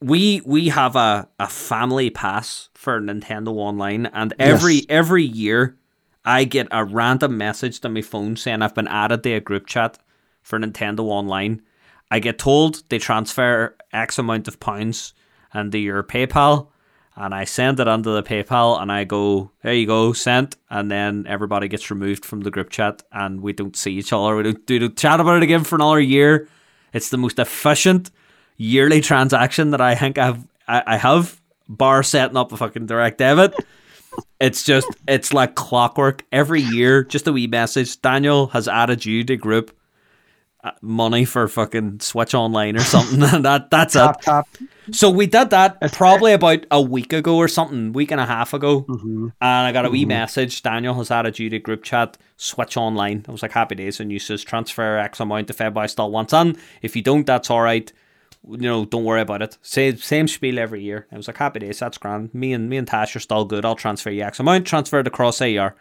S1: we we have a, a family pass for Nintendo Online, and every
S2: Yes.
S1: every year I get a random message to my phone saying I've been added to a group chat for Nintendo Online. I get told they transfer X amount of pounds, and do your PayPal. And I send it onto the PayPal and I go, there you go, sent. And then everybody gets removed from the group chat and we don't see each other. We don't, do don't chat about it again for another year. It's the most efficient yearly transaction that I think I've, I, I have, bar setting up a fucking direct debit. it's just, it's like clockwork every year. Just a wee message. Daniel has added you to group uh, money for fucking Switch Online or something. that that's tap, it. Tap. So we did that probably about a week ago or something, week and a half ago, mm-hmm. and I got a wee mm-hmm. message. Daniel has added you to group chat. Switch Online. I was like, happy days, and you says transfer X amount if everybody still wants on. If you don't, that's all right. You know, don't worry about it. Same same spiel every year. I was like, happy days, that's grand. Me and me and Tash are still good. I'll transfer you X amount. Transfer it across AR.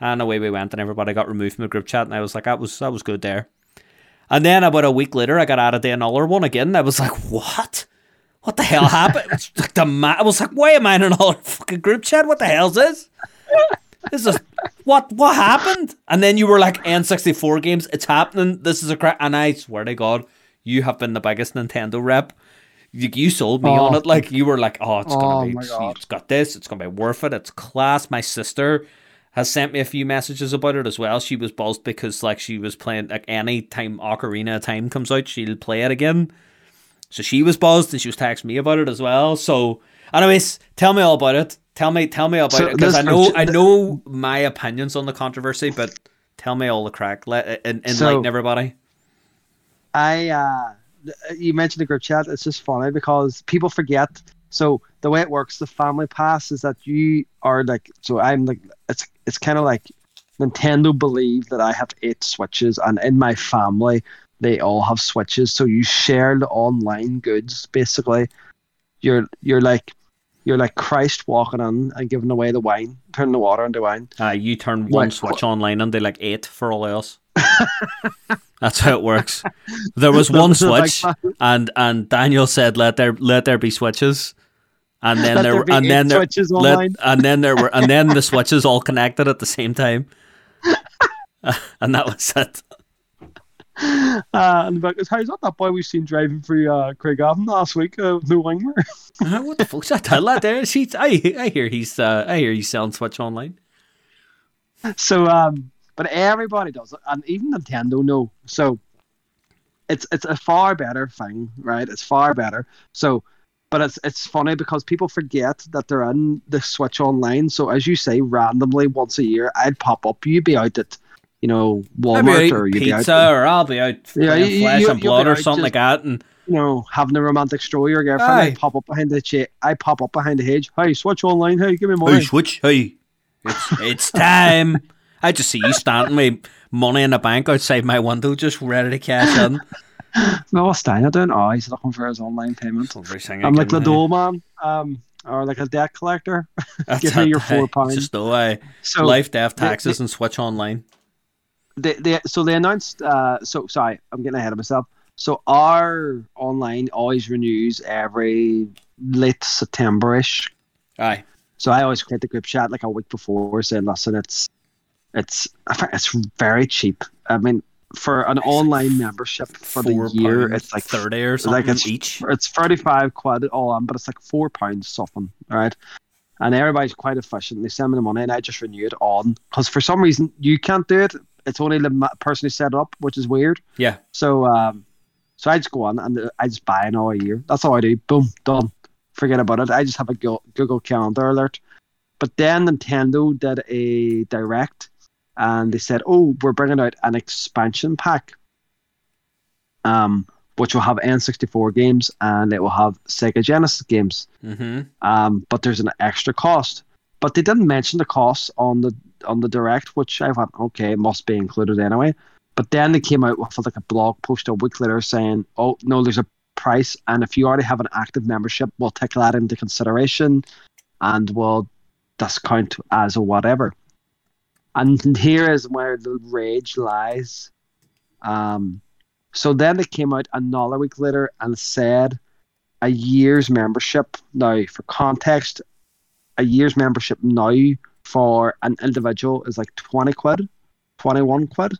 S1: And away we went, and everybody got removed from the group chat, and I was like, that was that was good there. And then about a week later, I got added to another one again. I was like, what? What the hell happened? It's like the ma- I was like, why am I in another fucking group chat? What the hell's this? This is what what happened? And then you were like, N64 games, it's happening. This is a crap. And I swear to God, you have been the biggest Nintendo rep. You, you sold me oh. on it. Like you were like, oh, it's gonna oh be, it's got this. It's gonna be worth it. It's class. My sister has sent me a few messages about it as well. She was buzzed because like she was playing like any time Ocarina of Time comes out, she'll play it again. So she was buzzed and she was texting me about it as well. So anyways, tell me all about it. Tell me tell me about so it because I know I know my opinions on the controversy, but tell me all the crack. Let enlighten so, everybody.
S2: I uh you mentioned the group chat. It's just funny because people forget so the way it works, the family pass is that you are like so I'm like it's it's kind of like Nintendo believe that I have eight switches and in my family they all have switches so you share the online goods basically. You're you're like you're like Christ walking in and giving away the wine, turning the water into wine.
S1: Uh, you turn one switch online and they like eight for all else. That's how it works. There was one switch, and and Daniel said, "Let there let there be switches." And then there, there and then there, let, and then there were, and then the switches all connected at the same time, and that was it.
S2: Uh, and the back is, how's that that boy we've seen driving through uh, Craigavon last week? Uh, no Wingler.
S1: uh, what the fuck's that? That there. She, I, I hear he's, uh, I hear he's selling Switch online.
S2: So, um, but everybody does it, and even Nintendo know. So, it's it's a far better thing, right? It's far better. So, but it's it's funny because people forget that they're in the Switch online. So, as you say, randomly once a year, I'd pop up. You'd be out at you know Walmart or
S1: you'd pizza, be out, or I'll be out yeah, you, flesh you, and blood or something just, like that, and
S2: you know having a romantic story your girlfriend. I pop up behind the chair. I pop up behind the hedge. Hey, Switch online. Hey, give me money.
S1: Hey, Switch. Hey, it's it's time. I just see you standing with money in the bank outside my window, just ready to cash in.
S2: no, what's Daniel doing? Oh, he's looking for his online payment. I'm like the doll man, um, or like a debt collector. Give me your four pounds.
S1: Just the way. So life, death, taxes, they, and switch online.
S2: They, they, so they announced. Uh, so sorry, I'm getting ahead of myself. So our online always renews every late September-ish.
S1: Aye.
S2: So I always create the group chat like a week before, saying, "Listen, it's it's it's very cheap. I mean, for an online membership for the year, it's like
S1: thirty or something
S2: like it's,
S1: each.
S2: It's thirty five quid all on, but it's like four pounds something, right? And everybody's quite efficient. They send me the money, and I just renew it on because for some reason you can't do it. It's only the person who set it up, which is weird.
S1: Yeah.
S2: So, um, so I just go on and I just buy an all year. That's all I do. Boom, done. Forget about it. I just have a Google Calendar alert. But then Nintendo did a direct and they said, "Oh, we're bringing out an expansion pack, um, which will have N64 games and it will have Sega Genesis games.
S1: Mm-hmm.
S2: Um, but there's an extra cost. But they didn't mention the cost on the on the direct, which I thought, okay, must be included anyway. But then they came out with like a blog post a week later saying, "Oh no, there's a price, and if you already have an active membership, we'll take that into consideration, and we'll discount as a whatever." And here is where the rage lies. Um, so then they came out another week later and said a year's membership. Now, for context, a year's membership now for an individual is like 20 quid, 21 quid.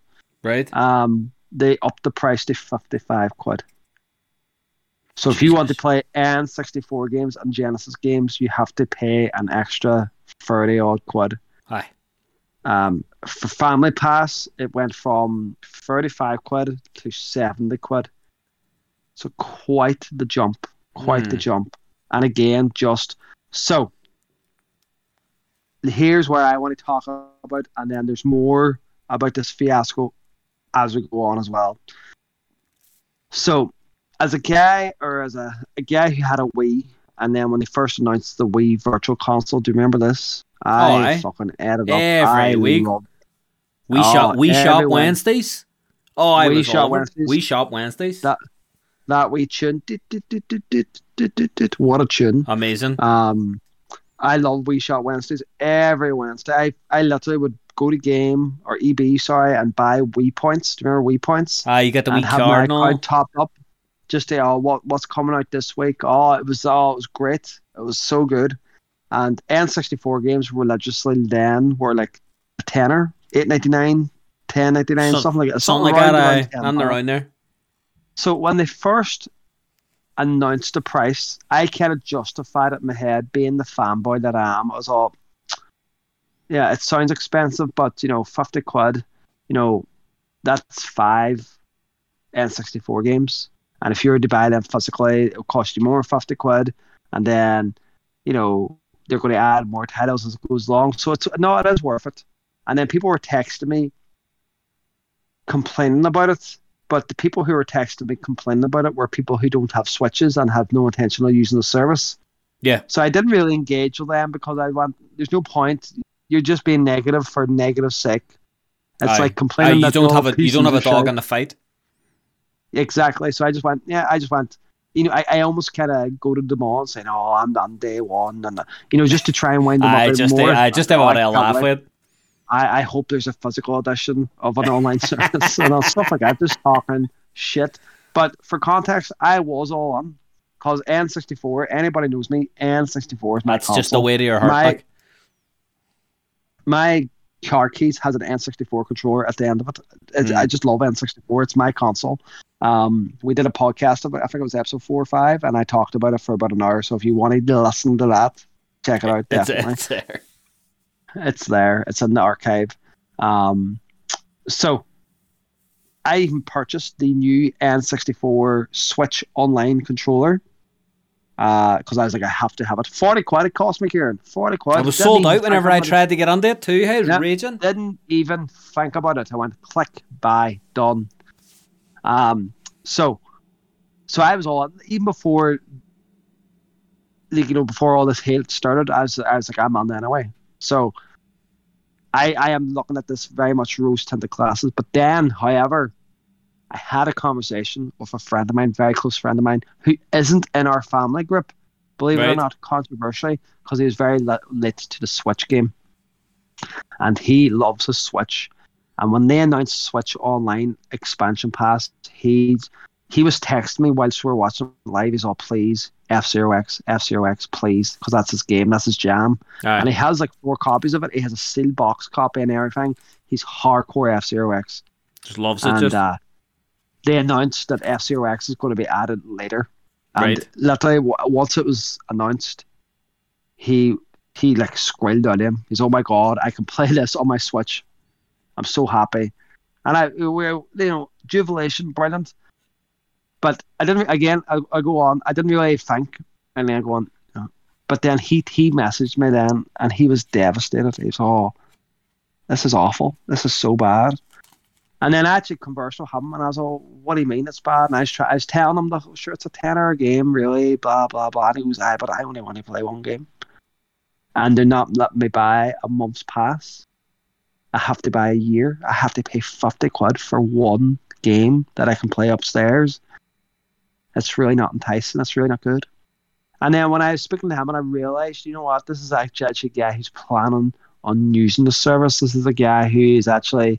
S1: Right.
S2: Um, they upped the price to 55 quid. So if you want to play N64 games and Genesis games, you have to pay an extra 30 odd quid. Um, for Family Pass, it went from 35 quid to 70 quid. So quite the jump. Quite the
S1: Mm.
S2: jump. And again, just so here's where I want to talk about, and then there's more about this fiasco as we go on as well. So, as a guy or as a, a guy who had a Wii, and then when they first announced the Wii Virtual Console, do you remember this? I
S1: Oh,
S2: fucking up.
S1: Every
S2: I
S1: week.
S2: loved
S1: We
S2: Oh,
S1: shop. Wii Shop Wednesdays. Oh, I
S2: We shop
S1: all over it.
S2: Wednesdays.
S1: Wii Shop Wednesdays.
S2: That- that Wii tune. What a tune.
S1: Amazing.
S2: Um, I love Wii Shop Wednesdays every Wednesday. I, I literally would go to Game or EB, sorry, and buy Wii points. Do you remember Wii points?
S1: Ah, you get the wee
S2: and have my
S1: card and
S2: account topped up. Just oh, what what's coming out this week? Oh, it was oh, it was great. It was so good. And N64 games religiously then were like a tenner, eight ninety nine, ten ninety nine,
S1: Some-
S2: something like that.
S1: Something like
S2: around-
S1: that.
S2: around
S1: Aye,
S2: 10
S1: and around there.
S2: So when they first announced the price, I kind of justified it in my head, being the fanboy that I am. I was all, yeah, it sounds expensive, but you know, fifty quid, you know, that's five N64 games, and if you were to buy them physically, it would cost you more, fifty quid, and then, you know, they're going to add more titles as it goes along. So it's no, it is worth it. And then people were texting me, complaining about it but the people who were texting me complaining about it were people who don't have switches and have no intention of using the service.
S1: Yeah.
S2: So I didn't really engage with them because I want. There's no point. You're just being negative for negative sake. It's
S1: Aye.
S2: like
S1: Aye,
S2: complaining
S1: you
S2: that
S1: don't have a you don't have a dog
S2: shite.
S1: in the fight.
S2: Exactly. So I just went. Yeah, I just went. You know, I, I almost kind of go to them all and saying, "Oh, I'm on day one," and you know, just to try and wind them up.
S1: I
S2: bit
S1: just
S2: more.
S1: I just what I
S2: can't
S1: laugh
S2: wait.
S1: with.
S2: I, I hope there's a physical edition of an online service and all stuff like that. Just talking shit. But for context, I was all on because N64. Anybody knows me. N64 is my
S1: That's just the
S2: console.
S1: way to your heart.
S2: My-
S1: like.
S2: My car keys has an N64 controller at the end of it. It's,
S1: Mm.
S2: I just love N64. It's my console. Um, we did a podcast of it. I think it was episode four or five, and I talked about it for about an hour. So if you wanted to listen to that, check it out.
S1: It's,
S2: Definitely
S1: it's there.
S2: it's there. It's in the archive. Um, so I even purchased the new N64 Switch Online controller because I was like, I have to have it. Forty quid it cost me, Kieran. Forty quid.
S1: It was
S2: Didn't
S1: sold out whenever I
S2: about it.
S1: tried to get onto it too. Hey, was
S2: Yeah.
S1: raging.
S2: Didn't even think about it. I went click, buy, done. Um, so, so I was all even before, like you know, before all this hate started. I was, I was like, I'm on anyway. So, I, I am looking at this very much rose tinted classes. But then, however, I had a conversation with a friend of mine, very close friend of mine, who isn't in our family group. Believe it or not, controversially, because he was very li- late to the Switch game, and he loves his Switch. And when they announced Switch Online expansion pass, he's he was texting me whilst we were watching live. He's all, please, F Zero X, F Zero X, please, because that's his game, that's his jam.
S1: Aye.
S2: And he has like four copies of it. He has a sealed box copy and everything. He's hardcore F Zero X.
S1: Just loves it.
S2: And
S1: Just
S2: uh, they announced that F Zero X is going to be added later. And
S1: Right.
S2: literally, w- once it was announced, he he like squealed at him. He's, oh my god, I can play this on my Switch. I'm so happy. And I, we, you know, jubilation, brilliant. But I didn't. Again, I, I go on. I didn't really think, and then I go on. you know. But then he he messaged me then, and he was devastated. He's was, oh, this is awful. This is so bad. And then I actually conversed with him, and I was all, "What do you mean it's bad?" And I was, try- I was telling him, that, "Sure, it's a ten-hour game, really." Blah blah blah. And he was, "I, but I only want to play one game." And they're not letting me buy a month's pass. I have to buy a year. I have to pay fifty quid for one game that I can play upstairs. It's really not enticing. That's really not good. And then when I was speaking to him, and I realized, you know what, this is actually a guy who's planning on using the service. This is a guy who is actually,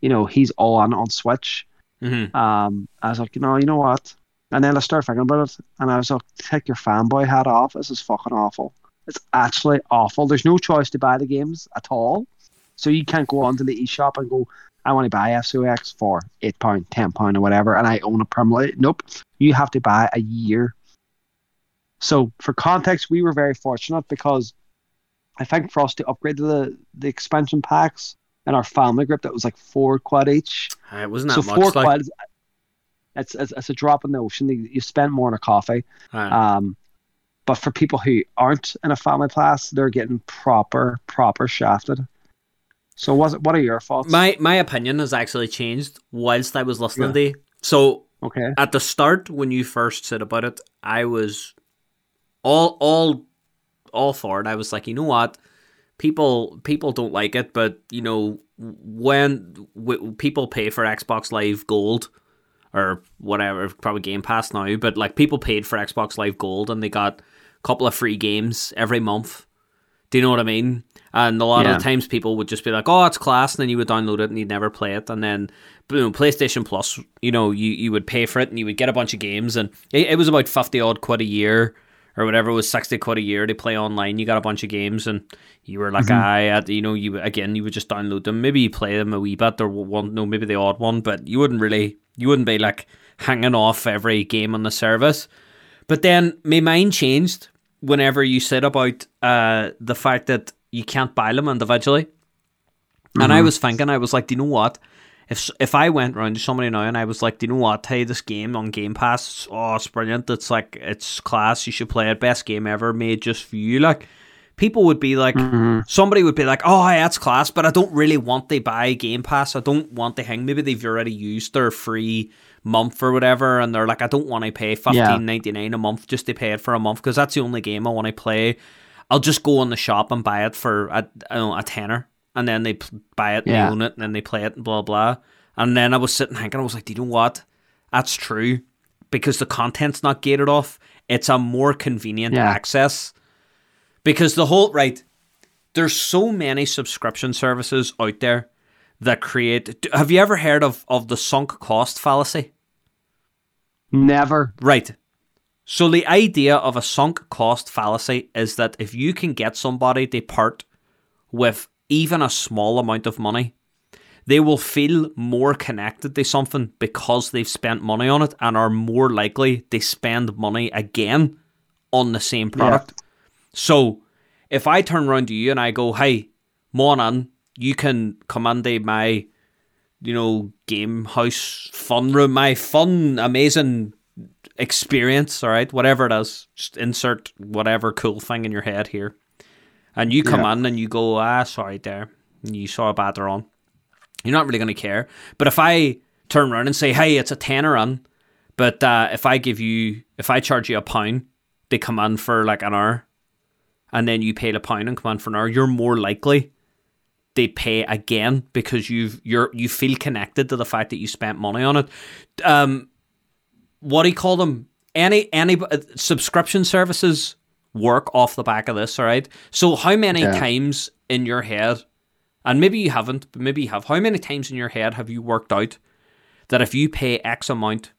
S2: you know, he's all on on Switch.
S1: Mhm.
S2: Um, I was like, you know, you know what? And then I started thinking about it, and I was like, take your fanboy hat off. This is fucking awful. It's actually awful. There's no choice to buy the games at all, so you can't go onto the eShop and go, I want to buy F Zero X for eight pound, ten pound, or whatever, and I own it permanently. Nope, you have to buy a year. So for context, we were very fortunate because I think for us to upgrade to the the expansion packs in our family group, that was like four quad each.
S1: Uh, it wasn't that so much. Four like... quads.
S2: It's, it's, it's a drop in the ocean. You spend more on a coffee. Um, but for people who aren't in a family class, they're getting proper proper shafted. So what what are your thoughts?
S1: My my opinion has actually changed whilst I was listening yeah. to you. So
S2: okay.
S1: At the start when you first said about it, I was all all all for it. I was like, you know what? People people don't like it, but you know when w- people pay for Xbox Live Gold or whatever, probably Game Pass now, but like people paid for Xbox Live Gold and they got a couple of free games every month. Do you know what I mean? And a lot yeah. of times people would just be like, "Oh, it's class," and then you would download it and you'd never play it. And then, boom, PlayStation Plus, you know, you, you would pay for it and you would get a bunch of games, and it, it was about fifty odd quid a year or whatever it was 60 quid a year to play online you got a bunch of games and you were like mm-hmm. I at you know you again you would just download them maybe you play them a wee bit or one no maybe the odd one but you wouldn't really you wouldn't be like hanging off every game on the service but then my mind changed whenever you said about uh, the fact that you can't buy them individually mm-hmm. and I mm-hmm. was thinking I was like do you know what if if I went around to somebody now and I was like, do you know what? Hey, this game on Game Pass, oh, it's brilliant. It's like it's class. You should play it. Best game ever made just for you. Like people would be like, mm-hmm. somebody would be like, oh, yeah, that's class, but I don't really want to buy Game Pass. I don't want to hang. Maybe they've already used their free month or whatever, and they're like, I don't want to pay fifteen ninety nine a month just to pay it for a month because that's the only game I want to play. I'll just go in the shop and buy it for a, know, a tenner and then they buy it and yeah. they own it and then they play it and blah blah. And then I was sitting thinking, I was like, do you know what? That's true because the content's not gated off. It's a more convenient yeah. access because the whole right. There's so many subscription services out there that create. Have you ever heard of of the sunk cost fallacy?
S2: Never.
S1: Right. So the idea of a sunk cost fallacy is that if you can get somebody to part with even a small amount of money, they will feel more connected to something because they've spent money on it and are more likely to spend money again on the same product. Yeah. So if I turn around to you and I go, hey, morning, you can come into my, you know, game house fun room, my fun, amazing experience, all right, whatever it is, just insert whatever cool thing in your head here and you come yeah. in and you go, ah, sorry, there, you saw a batter on, you're not really going to care. But if I turn around and say, hey, it's a tenner on, but uh, if I give you, if I charge you a pound, they come in for like an hour, and then you pay the pound and come in for an hour, you're more likely they pay again because you've you're you feel connected to the fact that you spent money on it. Um, what do you call them? Any any uh, subscription services work off the back of this, all right? So, how many yeah. times in your head, and maybe you haven't, but maybe you have, how many times in your head have you worked out that if you pay X amount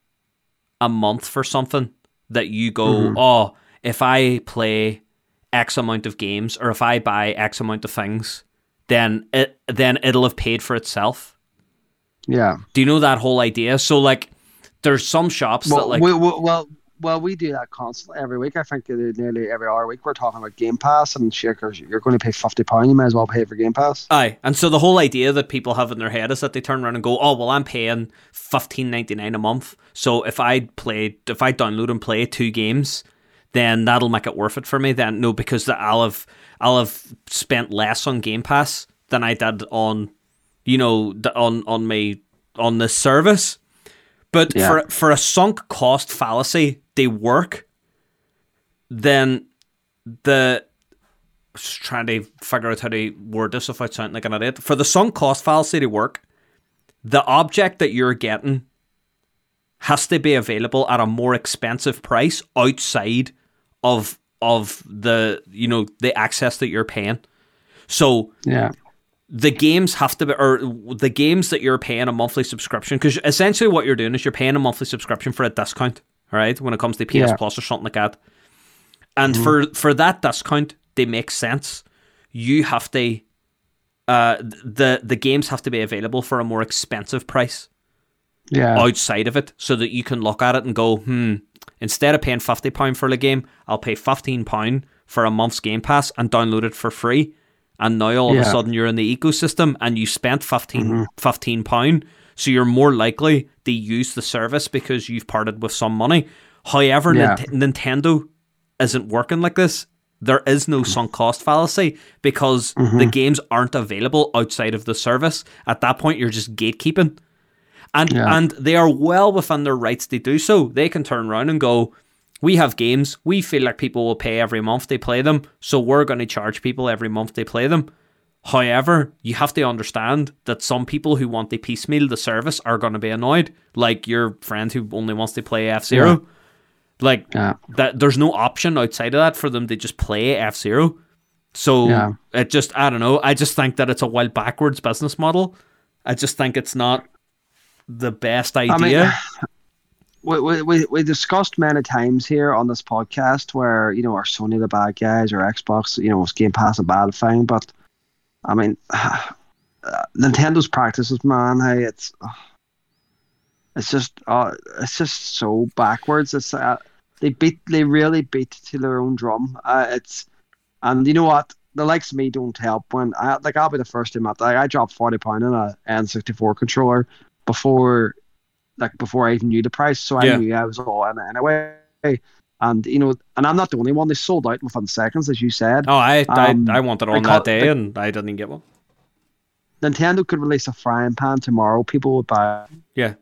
S1: a month for something, that you go, mm-hmm. oh, if I play X amount of games or if I buy X amount of things, then it then it'll have paid for itself.
S2: Yeah.
S1: Do you know that whole idea? So like, there's some shops
S2: well,
S1: that like
S2: well, well, well, we do that constantly every week. I think nearly every hour week we're talking about Game Pass and shakers. You're going to pay fifty pound. You might as well pay for Game Pass.
S1: Aye, and so the whole idea that people have in their head is that they turn around and go, "Oh, well, I'm paying fifteen ninety nine a month. So if I play, if I download and play two games, then that'll make it worth it for me." Then no, because I'll have I'll have spent less on Game Pass than I did on, you know, on on my on the service. But yeah. for for a sunk cost fallacy they work, then the trying to figure out how to word this without sounding like an idiot. For the sunk cost fallacy to work, the object that you're getting has to be available at a more expensive price outside of of the you know the access that you're paying. So
S2: yeah,
S1: the games have to be, or the games that you're paying a monthly subscription, because essentially what you're doing is you're paying a monthly subscription for a discount, right? When it comes to PS yeah. Plus or something like that. And mm-hmm. for for that discount, they make sense. You have to uh, the the games have to be available for a more expensive price
S2: Yeah.
S1: outside of it, so that you can look at it and go, hmm. Instead of paying fifty pound for the game, I'll pay fifteen pound for a month's Game Pass and download it for free. And now all of a sudden you're in the ecosystem and you spent 15,
S2: Mhm.
S1: 15 pound, so you're more likely to use the service because you've parted with some money. However,
S2: Yeah.
S1: Nint- Nintendo isn't working like this. There is no sunk cost fallacy because the
S2: Mhm.
S1: games aren't available outside of the service. At that point, you're just gatekeeping. And
S2: Yeah.
S1: and they are well within their rights to do so. They can turn around and go, We have games, we feel like people will pay every month they play them, so we're gonna charge people every month they play them. However, you have to understand that some people who want to piecemeal the service are gonna be annoyed. Like your friend who only wants to play F Zero.
S2: Yeah.
S1: Like
S2: Yeah.
S1: that there's no option outside of that for them to just play F Zero. So
S2: Yeah.
S1: it just I don't know. I just think that it's a wild backwards business model. I just think it's not the best idea.
S2: I mean, we, we, we, we discussed many times here on this podcast where, you know, are Sony the bad guys or Xbox, you know, was Game Pass a bad thing? But, I mean, uh, Nintendo's practices, man, hey, it's it's just uh, it's just so backwards. It's uh, they beat they really beat to their own drum. Uh, it's and you know what the likes of me don't help when I like I'll be the first to admit like, I dropped forty pound on a N64 controller before like before I even knew the price, so I
S1: Yeah.
S2: knew I was all in it anyway. And you know, and I'm not the only one. They sold out within seconds, as you said.
S1: oh, I,
S2: um,
S1: I I wanted on that day
S2: they-
S1: and I didn't get one.
S2: Nintendo could release a frying pan tomorrow. People would buy. it.
S1: Yeah.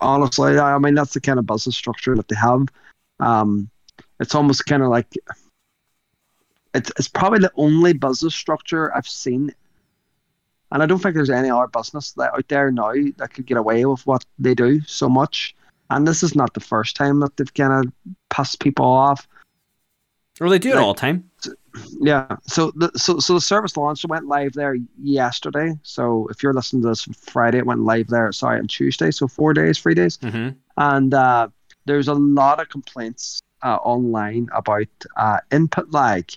S2: Honestly, I I mean that's the kind of business structure that they have. Um, it's almost kind of like it's it's probably the only business structure I've seen, and I don't think there's any other business that out there now that could get away with what they do so much. And this is not the first time that they've kind of pissed people off.
S1: Well, they do it all the time.
S2: Yeah. So the so so the service launch went live there yesterday. So if you're listening to this Friday, it went live there. Sorry, on Tuesday. So four days, three days,
S1: hmm
S2: and uh, there's a lot of complaints uh, online about uh, input lag.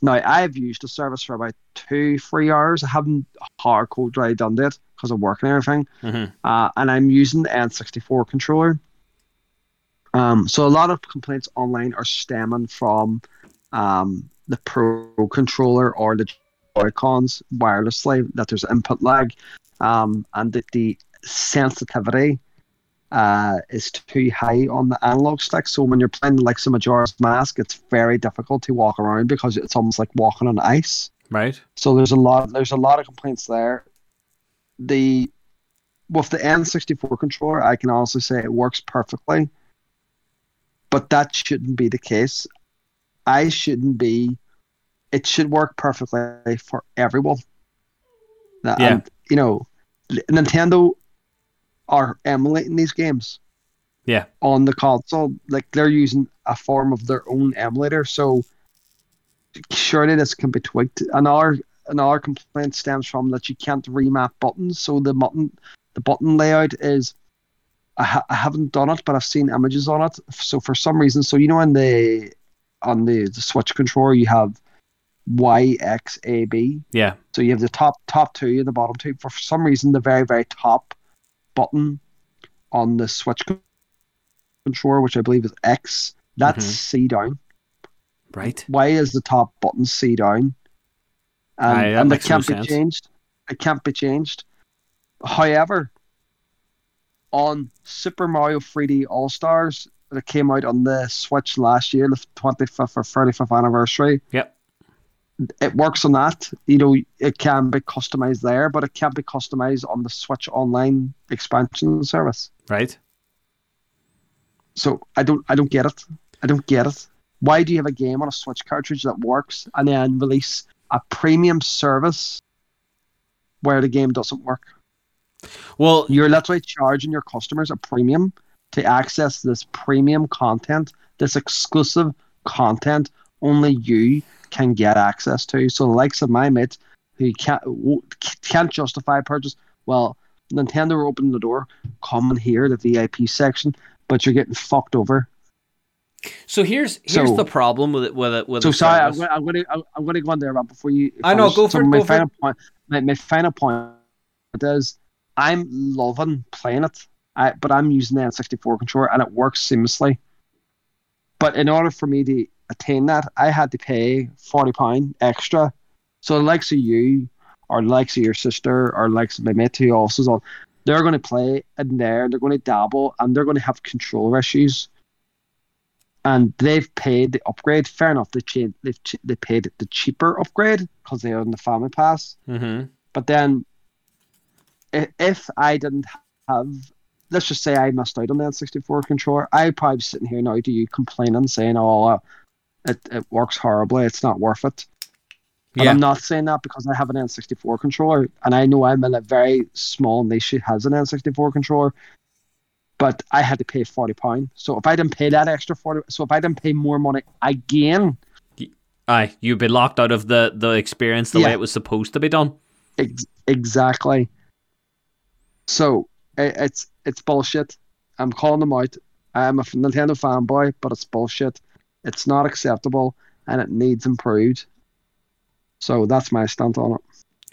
S2: Now I've used the service for about two, three hours. I haven't hardcore dry done it because of work and everything
S1: hmm
S2: uh, and I'm using the N64 controller. Um, so a lot of complaints online are stemming from um, the Pro controller or the Joy-Cons wirelessly that there's input lag, um, and that the sensitivity uh, is too high on the analog stick. So when you're playing like some Majora's Mask, it's very difficult to walk around because it's almost like walking on ice.
S1: Right.
S2: So there's a lot there's a lot of complaints there. The with the N64 controller, I can also say it works perfectly. But that shouldn't be the case. I shouldn't be it should work perfectly for everyone.
S1: Yeah.
S2: And, you know, Nintendo are emulating these games
S1: Yeah.
S2: on the console. Like they're using a form of their own emulator. So surely this can be tweaked. Another another complaint stems from that you can't remap buttons. So the button the button layout is I, ha- I haven't done it, but I've seen images on it. So for some reason, so you know in the on the, the Switch controller you have Y X A B.
S1: Yeah.
S2: So you have the top top two and the bottom two. For some reason, the very very top button on the Switch controller, which I believe is X, that's
S1: Mhm.
S2: C down.
S1: Right.
S2: Y is the top button C down, and,
S1: Aye,
S2: and it can't be
S1: sense.
S2: changed. It can't be changed. However, on Super Mario 3D All Stars that came out on the Switch last year, the 25th or 35th anniversary,
S1: Yep.
S2: It works on that. You know, it can be customized there, but it can't be customized on the Switch Online expansion service.
S1: Right.
S2: So I don't, I don't get it. I don't get it. Why do you have a game on a Switch cartridge that works and then release a premium service where the game doesn't work?
S1: Well,
S2: You're literally charging your customers a premium to access this premium content, this exclusive content only you can get access to. So the likes of my mates who can't can't justify purchase, well, Nintendo are opening the door, come in here, the VIP section, but you're getting fucked over.
S1: so here's here's
S2: So-
S1: the problem with it with it with
S2: So sorry, I'm going, I'm going to I'm going to go on there, Rob, before you.
S1: I know, go
S2: so
S1: for it,
S2: my final point. my, my final point is I'm loving playing it, I, but I'm using the N64 controller and it works seamlessly. But in order for me to attain that, I had to pay forty pound extra. So the likes of you, or the likes of your sister, or the likes of my mate who also is on, they're going to play in there, they're going to dabble, and they're going to have controller issues. And they've paid the upgrade. Fair enough, they cha- they've ch- they paid the cheaper upgrade because they're own the family pass.
S1: Mm-hmm.
S2: But then, if I didn't have, let's just say I missed out on the N64 controller, I'd probably be sitting here now to you complaining, saying, "Oh, it it works horribly. It's not worth it." But
S1: Yeah.
S2: I'm not saying that because I have an N64 controller, and I know I'm in a very small niche who has an N64 controller. But I had to pay forty pound. So if I didn't pay that extra forty, so if I didn't pay more money again,
S1: Aye, you'd be locked out of the the experience the way it was supposed to be done.
S2: Ex- exactly. So i it's it's bullshit. I'm calling them out. I'm a Nintendo fanboy, but it's bullshit. It's not acceptable, and it needs improved. So that's my stance on it.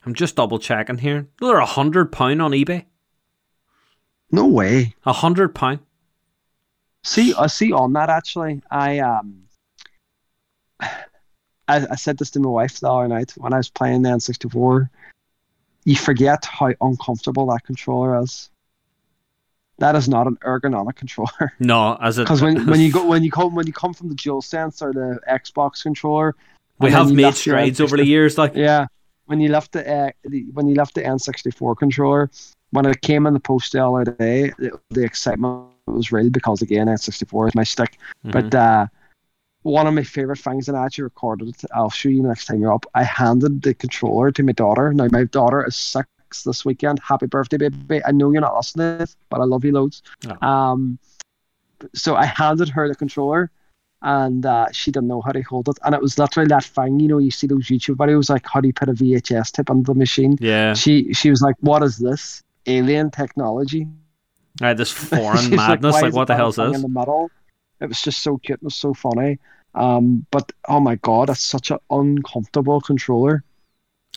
S1: I'm just double checking here. They're a hundred pound on eBay.
S2: No way.
S1: A hundred pound.
S2: See, I see on that actually. I um, I, I said this to my wife the other night when I was playing the N64. You forget how uncomfortable that controller is. That is not an ergonomic controller.
S1: No, as
S2: Because when, when you go when you come when you come from the DualSense or the Xbox controller,
S1: we have made strides over the years, like
S2: Yeah, when you left the, uh, the when you left the N64 controller, when it came in the post the other day, the, the excitement was real because again N64 is my stick.
S1: Mhm.
S2: But uh, one of my favorite things, and I actually recorded it. I'll show you next time you're up. I handed the controller to my daughter. Now my daughter is six this weekend. Happy birthday, baby! I know you're not listening, this, but I love you loads.
S1: Oh.
S2: Um, so I handed her the controller, and uh, she didn't know how to hold it. And it was literally that thing, you know, you see those YouTube videos like how do you put a VHS tip on the machine.
S1: yeah,
S2: She she was like, "What is this alien technology?"
S1: right, this foreign madness.
S2: "Why
S1: Like, what the hell is this?
S2: In the middle, it was just so cute. It was so funny. Um, but oh my god, it's such an uncomfortable controller.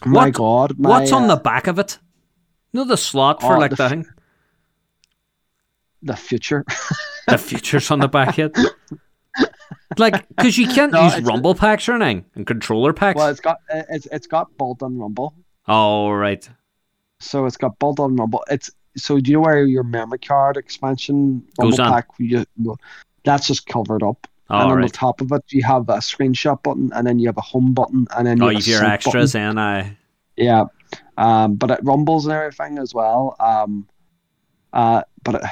S2: My god, my,
S1: What's on
S2: uh,
S1: the back of it? You know the slot for
S2: Oh,
S1: like
S2: the
S1: the
S2: f-
S1: thing.
S2: the future?
S1: The future's on the back yet. Like, because you can't
S2: No,
S1: use rumble packs or anything and controller packs.
S2: well, it's got it's it's got bolt-on rumble.
S1: oh, right.
S2: So it's got bolt-on rumble. It's so do you know where your memory card expansion rumble
S1: Goes on.
S2: pack? You, that's just covered up.
S1: Oh,
S2: and on
S1: right.
S2: the top of it, you have a screenshot button, and then you have a home button, and then oh, you
S1: Oh,
S2: have
S1: you've
S2: a
S1: your extras
S2: button.
S1: and I.
S2: Yeah, um, but it rumbles and everything as well. Um, uh, but it,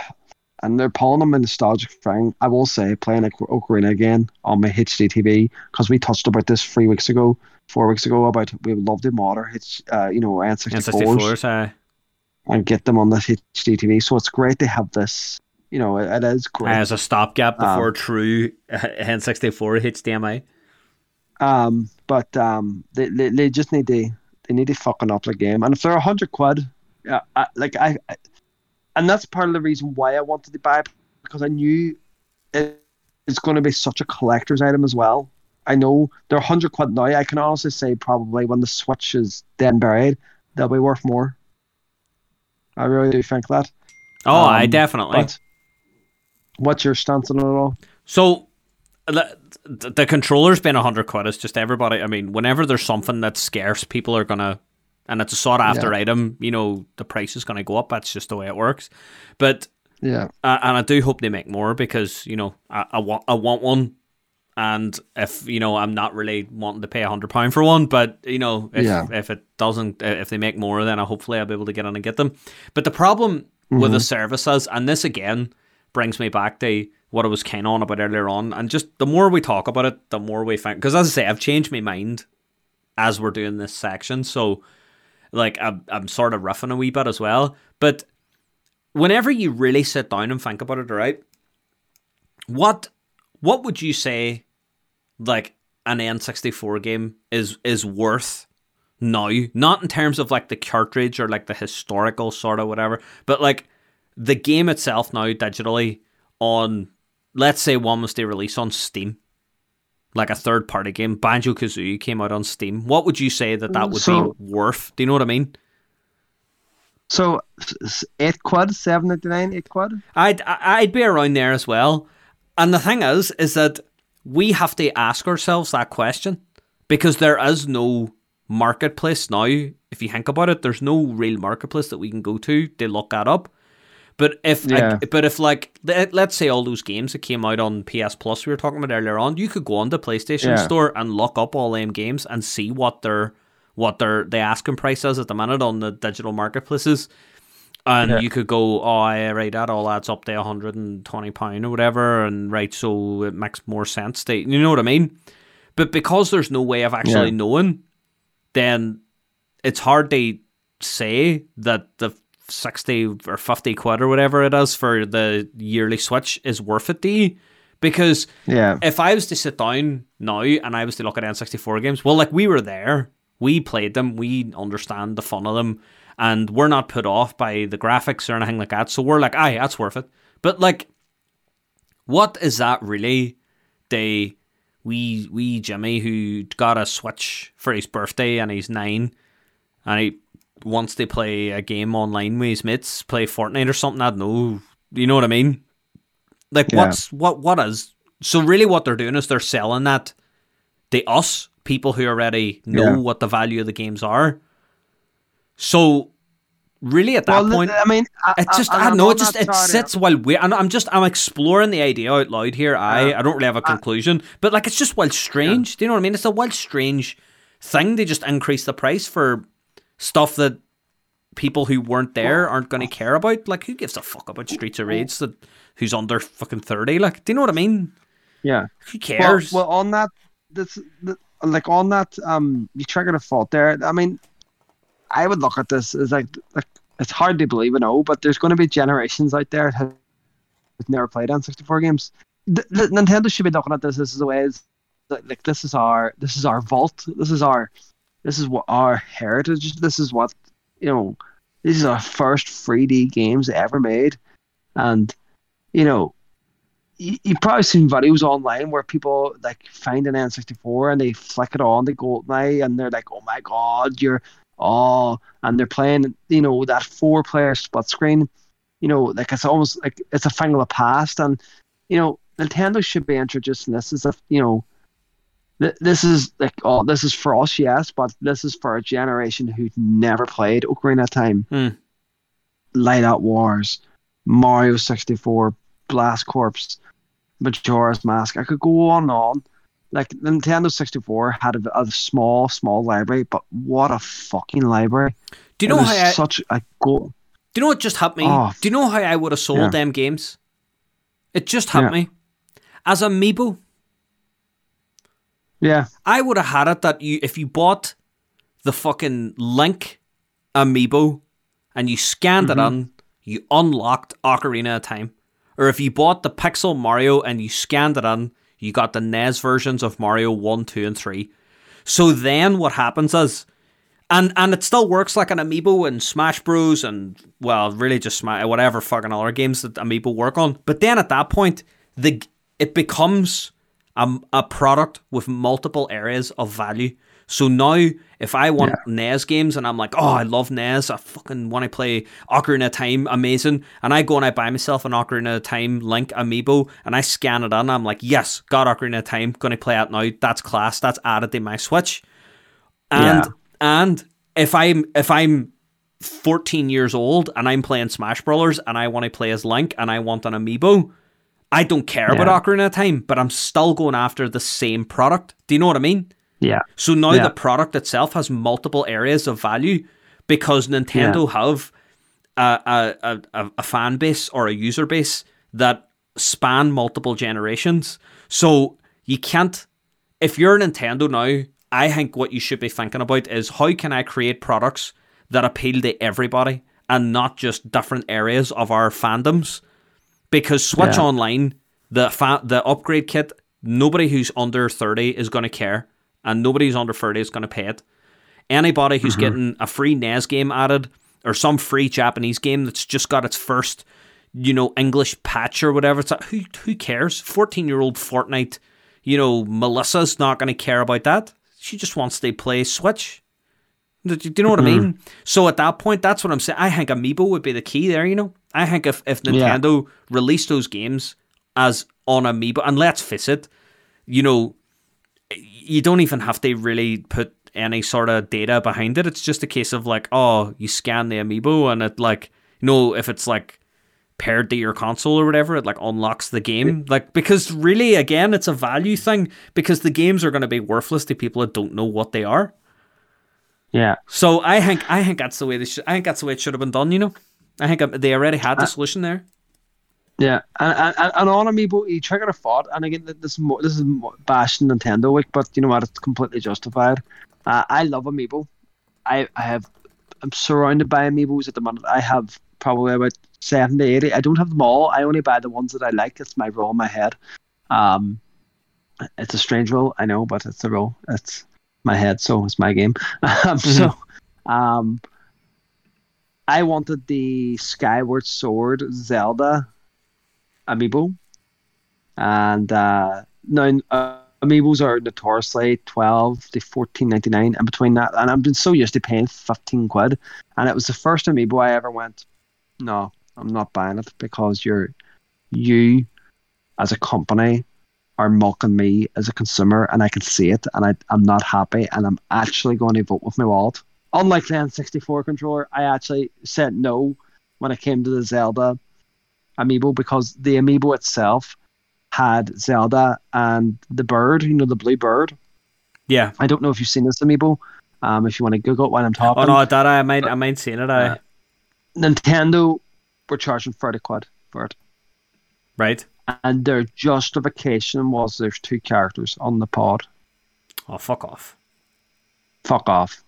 S2: and they're pulling them a nostalgic thing. I will say, playing Oc- Ocarina again on my HD TV because we touched about this three weeks ago, four weeks ago about we would love to mod H, uh, you know, N64s
S1: N64s,
S2: and get them on the HD TV. So it's great to have this. You know, it, it is great.
S1: As a stopgap
S2: Um,
S1: before true N64 HDMI.
S2: Um, but um, they, they they just need to they need to fucking up the game. And if they're a hundred quid, yeah, I, like I, I, and that's part of the reason why I wanted to buy it because I knew it, it's going to be such a collector's item as well. I know they're a hundred quid now. I can honestly say probably when the Switch is then buried, they'll be worth more. I really do think that.
S1: Oh, I
S2: Um,
S1: definitely.
S2: But what's your stance on it all?
S1: So the, controller's been a hundred quid. It's just everybody. I mean, whenever there's something that's scarce, people are gonna, and it's a sought after item. You know, the price is gonna go up. That's just the way it works. But
S2: Yeah,
S1: uh, and I do hope they make more because you know I, I want I want one. And if you know, I'm not really wanting to pay a hundred pound for one, but you know, if
S2: Yeah.
S1: if it doesn't, if they make more, then I hopefully I'll be able to get on and get them. But the problem with the services, and this again brings me back to what I was of on about earlier on, and just the more we talk about it, the more we find. Because as I say, I've changed my mind as we're doing this section, so like I'm, I'm sort of roughing a wee bit as well. But whenever you really sit down and think about it, right? What what would you say like an N64 game is is worth now? Not in terms of like the cartridge or like the historical sort of whatever, but like the game itself now digitally on let's say one was to release on Steam. like a third party game, Banjo Kazooie came out on Steam, what would you say that that would
S2: So-
S1: be worth? Do you know what I mean?
S2: So eight quid, seven ninety nine, eight quid.
S1: I'd I'd be around there as well. And the thing is, is that we have to ask ourselves that question because there is no marketplace now. If you think about it, there's no real marketplace that we can go to to look that up. But if
S2: Yeah.
S1: like, but if like let- let's say all those games that came out on PS Plus we were talking about earlier on, you could go on the PlayStation
S2: Yeah.
S1: Store and look up all them games and see what their what their the asking price is at the minute on the digital marketplaces. And
S2: Yeah.
S1: you could go, oh, yeah, right, that all adds up to £120 or whatever, and right, so it makes more sense. To, you know what I mean? But because there's no way of actually knowing, then it's hard to say that the 60 or 50 quid or whatever it is for the yearly Switch is worth it to you. Because
S2: Yeah,
S1: if I was to sit down now and I was to look at N64 games, well, like we were there, we played them, we understand the fun of them, and we're not put off by the graphics or anything like that. So we're like, aye, that's worth it. But like, what is that really? The wee wee Jimmy who got a Switch for his birthday and he's nine, and he wants to play a game online with his mates, play Fortnite or something. I don't know. You know what I mean? Like
S2: Yeah.
S1: what's what what is so really what they're doing is they're selling that to us people who already know
S2: Yeah.
S1: what the value of the games are. So really at that
S2: well,
S1: point
S2: I mean, I,
S1: it just
S2: I,
S1: I, don't know it just it sits while we and I'm just I'm exploring the idea out loud here. I
S2: Uh,
S1: I don't really have a conclusion, but like it's just well strange. Do you know what I mean? It's a well strange thing. They just increase the price for stuff that people who weren't there aren't going to care about. Like who gives a fuck about Streets of Rage that who's under fucking thirty? Like do you know what I mean?
S2: Yeah.
S1: Who cares?
S2: well, on that, this, the, like on that, um, you triggered a fault there. I mean, I would look at this as like, like it's hard to believe, you know, but there's going to be generations out there that have never played on 64 games. The, the, Nintendo should be looking at this as a way as like, like this is our this is our vault. This is our this is what our heritage. This is what you know. This is our first 3D games ever made, and you know you, you've probably seen videos online where people like find an N64 and they flick it on the GoldenEye and they're like, oh my god, you're oh, and they're playing, you know, that four player split screen, you know, like it's almost like it's a thing of the past. And, you know, Nintendo should be introducing this as a, you know, this is like, oh, this is for us, yes, but this is for a generation who never played Ocarina of Time,
S1: Hmm.
S2: Lylat Wars, Mario 64, Blast Corps, Majora's Mask. I could go on and on. Like Nintendo 64 had a, a small, small library, but what a fucking library!
S1: do you know how I,
S2: such a go.
S1: Do you know what just hit me?
S2: Oh.
S1: Do you know how I would have sold
S2: Yeah.
S1: them games? It just hit
S2: Yeah.
S1: me. As Amiibo,
S2: Yeah,
S1: I would have had it that you if you bought the fucking Link Amiibo and you scanned it mm-hmm. in, you unlocked Ocarina of Time. Or if you bought the Pixel Mario and you scanned it in, you got the NES versions of Mario 1, 2, and 3. So then what happens is and and it still works like an amiibo in Smash Bros. and well, really just Smash, whatever fucking other games that amiibo work on. But then at that point, the it becomes a, a product with multiple areas of value. So now, if I want NES games and I'm like, oh, I love NES, I fucking want to play Ocarina of Time, amazing, and I go and I buy myself an Ocarina of Time Link amiibo and I scan it in, I'm like, yes, got Ocarina of Time, gonna play it now. That's class. That's added to my Switch. And
S2: Yeah.
S1: and if I'm if I'm 14 years old and I'm playing Smash Brothers and I want to play as Link and I want an amiibo, I don't care
S2: Yeah.
S1: about Ocarina of Time, but I'm still going after the same product. Do you know what I mean?
S2: yeah,
S1: So now
S2: Yeah.
S1: the product itself has multiple areas of value because Nintendo have a, a, a, a- a fan base or a user base that span multiple generations. So you can't, if you're Nintendo now, I think what you should be thinking about is how can I create products that appeal to everybody and not just different areas of our fandoms? Because Switch
S2: Yeah.
S1: Online, the fa- the upgrade kit, nobody who's under 30 is going to care, and nobody who's under 30 is going to pay it. Anybody who's getting a free NES game added or some free Japanese game that's just got its first, you know, English patch or whatever, it's like, who who cares? 14 year old Fortnite, you know, Melissa's not going to care about that. She just wants to play Switch. Do you know what mm-hmm. I mean? So at that point, that's what I'm saying. I think Amiibo would be the key there. You know, I think if if Nintendo yeah. released those games as on Amiibo, and let's face it, you know, you don't even have to really put any sort of data behind it. It's just a case of like, oh, you scan the Amiibo, and it like, you know, if it's like paired to your console or whatever, it like unlocks the game. Like because really, again, it's a value thing because the games are going to be worthless to people that don't know what they are.
S2: Yeah.
S1: So I think I think that's the way they should. I think that's the way it should have been done. You know, I think they already had the uh, solution there.
S2: Yeah, and, and, and on Amiibo, you triggered a thought, and again, this is more, this is bashing Nintendo week, but you know what? It's completely justified. Uh, I love Amiibo. I I have I'm surrounded by Amiibos at the moment. I have probably about 70, 80. I don't have them all. I only buy the ones that I like. It's my rule in my head. Um, it's a strange rule, I know, but it's a rule. It's my head, so it's my game. um, mm-hmm. So, um, I wanted the Skyward Sword Zelda amiibo, and uh, now uh, amiibos are notoriously twelve to fourteen ninety nine, and between that, and I've been so used to paying fifteen quid, and it was the first amiibo I ever went. No, I'm not buying it because you're you as a company are mocking me as a consumer and I can see it and I, I'm not happy and I'm actually going to vote with my wallet. Unlike the N64 controller, I actually said no when it came to the Zelda amiibo because the amiibo itself had Zelda and the bird, you know, the blue bird.
S1: Yeah.
S2: I don't know if you've seen this amiibo. Um, if you want to Google it while I'm talking.
S1: Oh no, that I might I might seen it. I uh,
S2: Nintendo were charging thirty quid for it.
S1: Right.
S2: And their justification was there's two characters on the pod.
S1: Oh fuck off.
S2: Fuck off.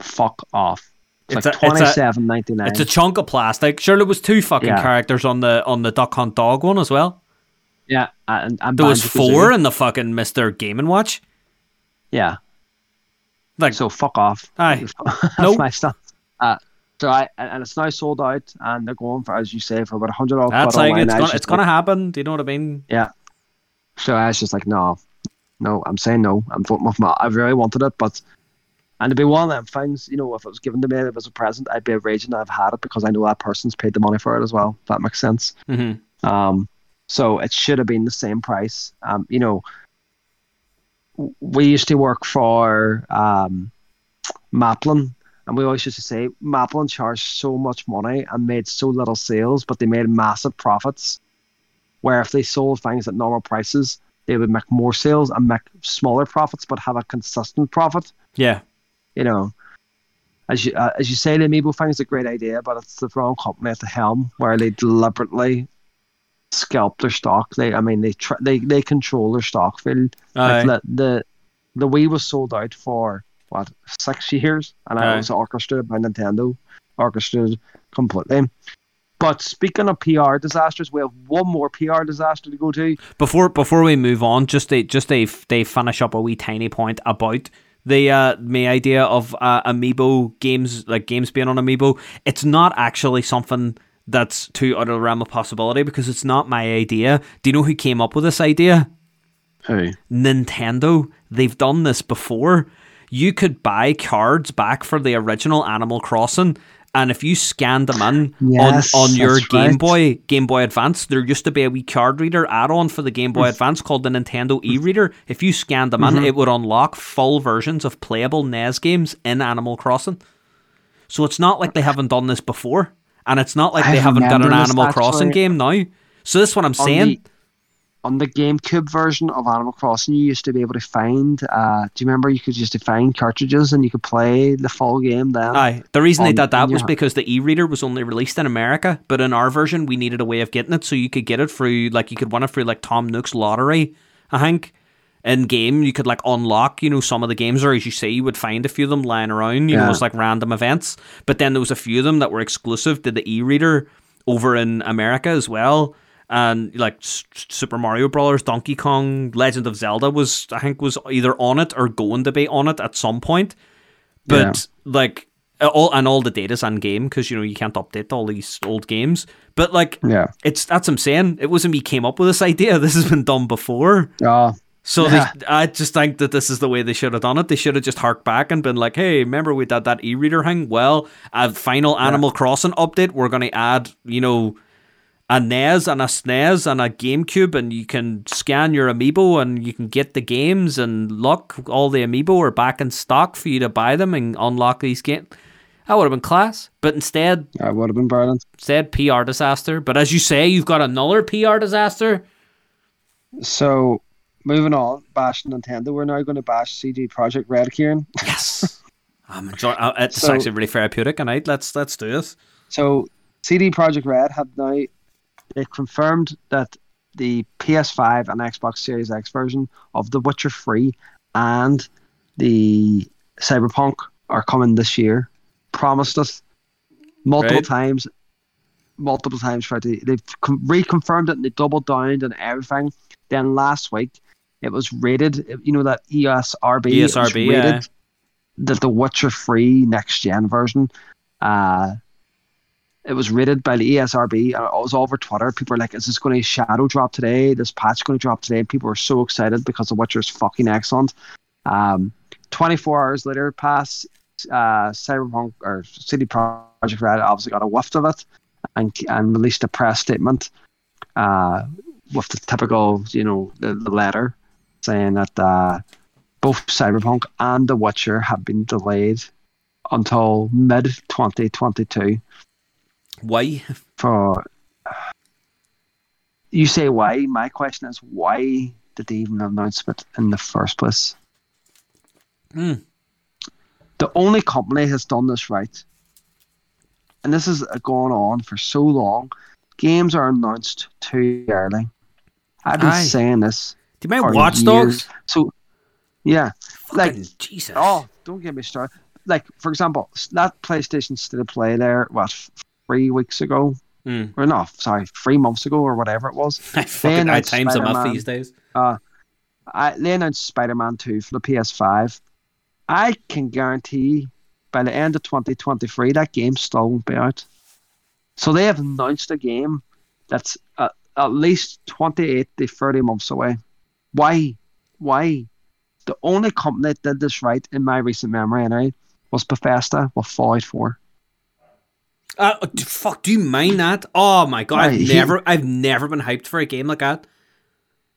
S2: Fuck off. It's, it's like twenty seven ninety nine.
S1: It's a chunk of plastic. Sure, there was two fucking yeah. characters on the on the Duck Hunt Dog one as well.
S2: Yeah, and, and
S1: there was four in the fucking Mister Game and Watch.
S2: Yeah, like so, fuck off.
S1: Aye,
S2: that's nope. my stuff. Uh, so I and it's now sold out, and they're going for as you say for about a hundred dollars.
S1: That's like it's gonna, it's gonna happen. Do you know what I mean?
S2: Yeah. So I was just like, no, no. I'm saying no. I'm voting with my. I really wanted it, but and to be one of them things, you know, if it was given to me as a present, I'd be raging that I've had it because I know that person's paid the money for it as well. that makes sense.
S1: Mm-hmm.
S2: Um, so it should have been the same price. Um, you know, we used to work for um, Maplin, and we always used to say Maplin charged so much money and made so little sales, but they made massive profits. Where if they sold things at normal prices, they would make more sales and make smaller profits, but have a consistent profit.
S1: Yeah
S2: you know, as you uh, as you say, the Amiibo thing is a great idea, but it's the wrong company at the helm where they deliberately scalp their stock. They, I mean, they tr- they they control their stock field. Like the, the the Wii was sold out for what six years, and Aye. it was orchestrated by Nintendo, orchestrated completely. But speaking of PR disasters, we have one more PR disaster to go to.
S1: Before before we move on, just a just a they finish up a wee tiny point about the uh, my idea of uh, amiibo games, like games being on amiibo, it's not actually something that's too out of the realm of possibility because it's not my idea. Do you know who came up with this idea?
S2: Who?
S1: Nintendo. They've done this before. You could buy cards back for the original Animal Crossing and if you scanned them in yes, on, on your Game right. Boy Game Boy Advance, there used to be a wee card reader add-on for the Game Boy mm. Advance called the Nintendo e-reader. If you scanned them mm-hmm. in, it would unlock full versions of playable NES games in Animal Crossing. So it's not like they haven't done this before, and it's not like I they haven't got an Animal Crossing game now. So this is what I'm saying. The,
S2: on the GameCube version of Animal Crossing, you used to be able to find. Uh, do you remember you could just find cartridges and you could play the full game then?
S1: Aye. The reason on, they did that was because the e-reader was only released in America, but in our version, we needed a way of getting it, so you could get it through like you could win it through like Tom Nook's lottery. I think in game you could like unlock you know some of the games or as you say you would find a few of them lying around you yeah. know it's like random events but then there was a few of them that were exclusive to the e-reader over in america as well and like Super Mario Brothers, Donkey Kong, Legend of Zelda was I think was either on it or going to be on it at some point. But yeah. like all and all the data's on game because you know you can't update all these old games. But like,
S2: yeah,
S1: it's that's what I'm saying. It wasn't me came up with this idea. This has been done before. Ah.
S2: Yeah,
S1: So yeah. they, I just think that this is the way they should have done it. They should have just harked back and been like, "Hey, remember we did that e-reader thing? Well, a final Animal. Crossing update, we're going to add, you know, a NES and a SNES and a GameCube, and you can scan your amiibo and you can get the games. And look, all the amiibo are back in stock for you to buy them and unlock these games." That would have been class. But instead,
S2: that would have been brilliant.
S1: Instead, PR disaster. But as you say, you've got another PR disaster.
S2: So moving on, bash Nintendo. We're now going to bash CD Projekt Red, Kieran.
S1: Yes, I'm enjoying. Uh, it's so, actually really therapeutic, and let's let's do this.
S2: So CD Projekt Red have now they confirmed that the PS5 and Xbox Series X version of The Witcher 3 and the Cyberpunk are coming this year. Promised us multiple right. times, multiple times. For the, they've reconfirmed it and they doubled down and everything. Then last week it was rated, you know, that ESRB.
S1: ESRB, yeah.
S2: That the Witcher 3 next gen version, uh, it was rated by the ESRB. And it was all over Twitter. People were like, is this going to shadow drop today? This patch going to drop today? And people were so excited because The Witcher is fucking excellent. Um, 24 hours later, pass uh, Cyberpunk or CD Projekt Red obviously got a whiff of it and, and released a press statement uh, with the typical, you know, the, the letter saying that uh, both Cyberpunk and The Witcher have been delayed until mid 2022.
S1: Why?
S2: For you say why? My question is why did they even announce it in the first place?
S1: Hmm.
S2: The only company has done this right, and this is going on for so long. Games are announced too early. I've been Aye. saying this.
S1: Do you mind Watch Dogs?
S2: So, yeah,
S1: Fucking like Jesus.
S2: Oh, don't get me started. Like for example, that PlayStation State of Play there, what three weeks ago,
S1: mm.
S2: or no, sorry, three months ago or whatever it was.
S1: I fucking I times them up these days.
S2: Uh, I, they announced Spider Man Two for the PS5. I can guarantee by the end of 2023 that game still won't be out. So they have announced a game that's uh, at least 28 to 30 months away. Why? Why? The only company that did this right in my recent memory, anyway, was Bethesda with Fallout 4.
S1: Uh, fuck, do you mind that? Oh my god, I've he, never, I've never been hyped for a game like that.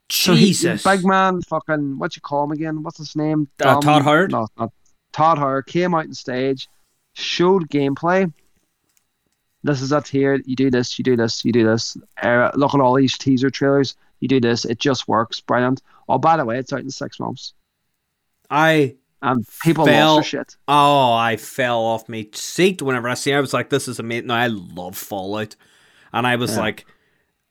S1: Jesus.
S2: So he, big man, fucking, what you call him again? What's his name?
S1: Uh, Todd Howard?
S2: No, not Todd Howard came out on stage, showed gameplay. This is it here. You do this, you do this, you do this. Uh, look at all these teaser trailers. You do this. It just works. Brilliant. Oh, by the way, it's out in six months.
S1: I
S2: and people fell, lost shit.
S1: Oh, I fell off my seat whenever I see. It. I was like, "This is amazing." No, I love Fallout, and I was yeah. like,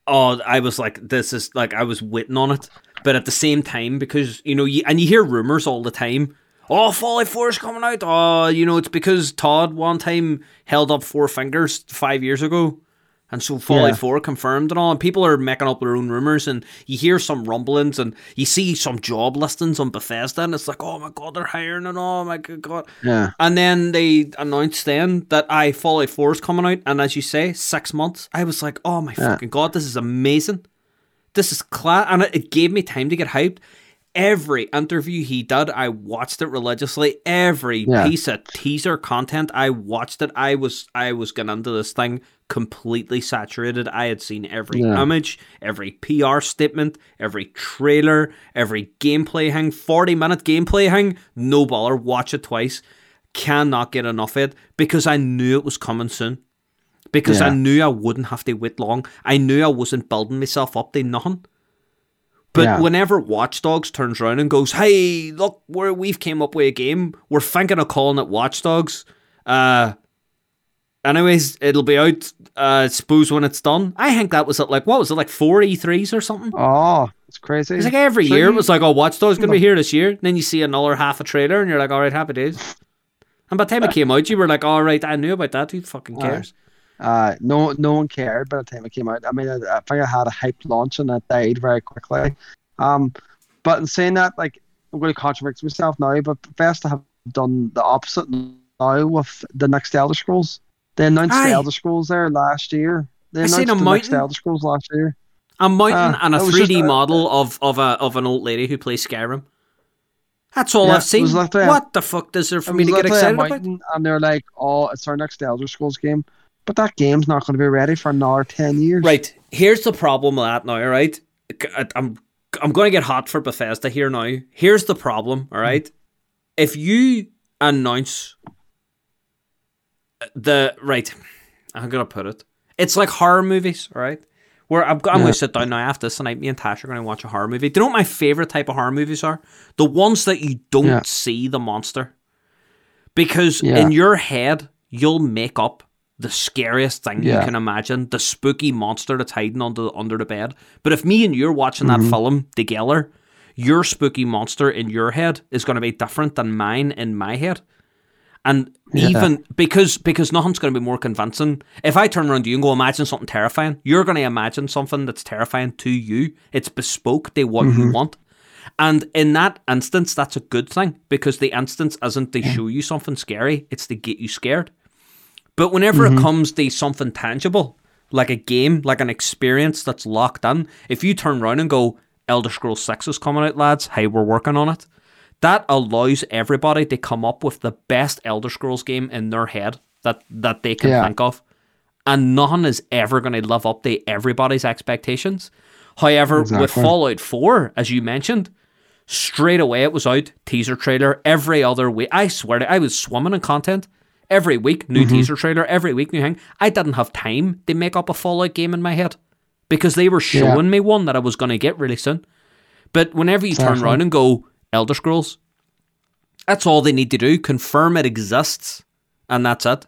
S1: oh, I was like, this is like I was waiting on it, but at the same time, because you know, you, and you hear rumors all the time. Oh, Fallout 4 is coming out. Oh, you know, it's because Todd one time held up four fingers five years ago. And so Fallout yeah. 4 confirmed and all, and people are making up their own rumors, and you hear some rumblings, and you see some job listings on Bethesda, and it's like, oh my god, they're hiring, and oh my god.
S2: Yeah.
S1: And then they announced then that I Fallout 4 is coming out, and as you say, six months. I was like, oh my yeah. fucking god, this is amazing. This is class, and it gave me time to get hyped every interview he did, I watched it religiously. Every yeah. piece of teaser content, I watched it. I was I was getting into this thing completely saturated. I had seen every yeah. image, every PR statement, every trailer, every gameplay hang, 40 minute gameplay hang. No baller, watch it twice. Cannot get enough of it because I knew it was coming soon. Because yeah. I knew I wouldn't have to wait long. I knew I wasn't building myself up to nothing. But yeah. whenever Watch Dogs turns around and goes, "Hey, look, we we've came up with a game. We're thinking of calling it Watch Dogs." Uh, anyways, it'll be out. Uh, suppose when it's done. I think that was at like what was it like four E3s or something?
S2: Oh, it's crazy.
S1: It's like every so year you... it was like, "Oh, Watch Dogs gonna be here this year." And then you see another half a trailer, and you're like, "All right, happy days." And by the time it came out, you were like, "All right, I knew about that. Who fucking cares?"
S2: Uh, no, no one cared by the time it came out. I mean, I, I think I had a hype launch and it died very quickly. Um, but in saying that, like, I'm going to contradict myself now, but Bethesda have done the opposite now with the next Elder Scrolls. They announced Aye. the Elder Scrolls there last year. They announced the next Elder Scrolls last year.
S1: A mountain uh, and a 3D model of, of a of an old lady who plays Skyrim. That's all yeah, I've seen. what the fuck is there for me to get excited about?
S2: And they're like, "Oh, it's our next Elder Scrolls game," but that game's not going to be ready for another ten years.
S1: Right. Here's the problem with that now. Right. I'm I'm going to get hot for Bethesda here now. Here's the problem. All hmm. right. If you announce uh, the right, I'm gonna put it. It's like horror movies. All right. Where I'm, I'm yeah. going to sit down now after this tonight. Me and Tash are going to watch a horror movie. Do you know what my favorite type of horror movies are? The ones that you don't yeah. see the monster, because yeah. in your head you'll make up the scariest thing you can imagine, the spooky monster that's hiding under under the bed. But if me and you're watching mm-hmm. that film together, your spooky monster in your head is going to be different than mine in my head. And yeah. even because because nothing's going to be more convincing. If I turn around to you and go imagine something terrifying, you're going to imagine something that's terrifying to you. It's bespoke to what mm-hmm. you want. And in that instance, that's a good thing because the instance isn't to show you something scary; it's to get you scared. But whenever mm-hmm. it comes to something tangible, like a game, like an experience that's locked in, if you turn around and go, Elder Scrolls 6 is coming out, lads, hey, we're working on it, that allows everybody to come up with the best Elder Scrolls game in their head that, that they can yeah. think of. And none is ever going to live up to everybody's expectations. However, exactly. with Fallout 4, as you mentioned, straight away it was out, teaser trailer, every other week. I swear to I was swimming in content. Every week, new mm-hmm. teaser trailer, every week, new thing. I didn't have time to make up a Fallout game in my head because they were showing yeah. me one that I was going to get really soon. But whenever you turn around and go, Elder Scrolls. That's all they need to do. Confirm it exists, and that's it.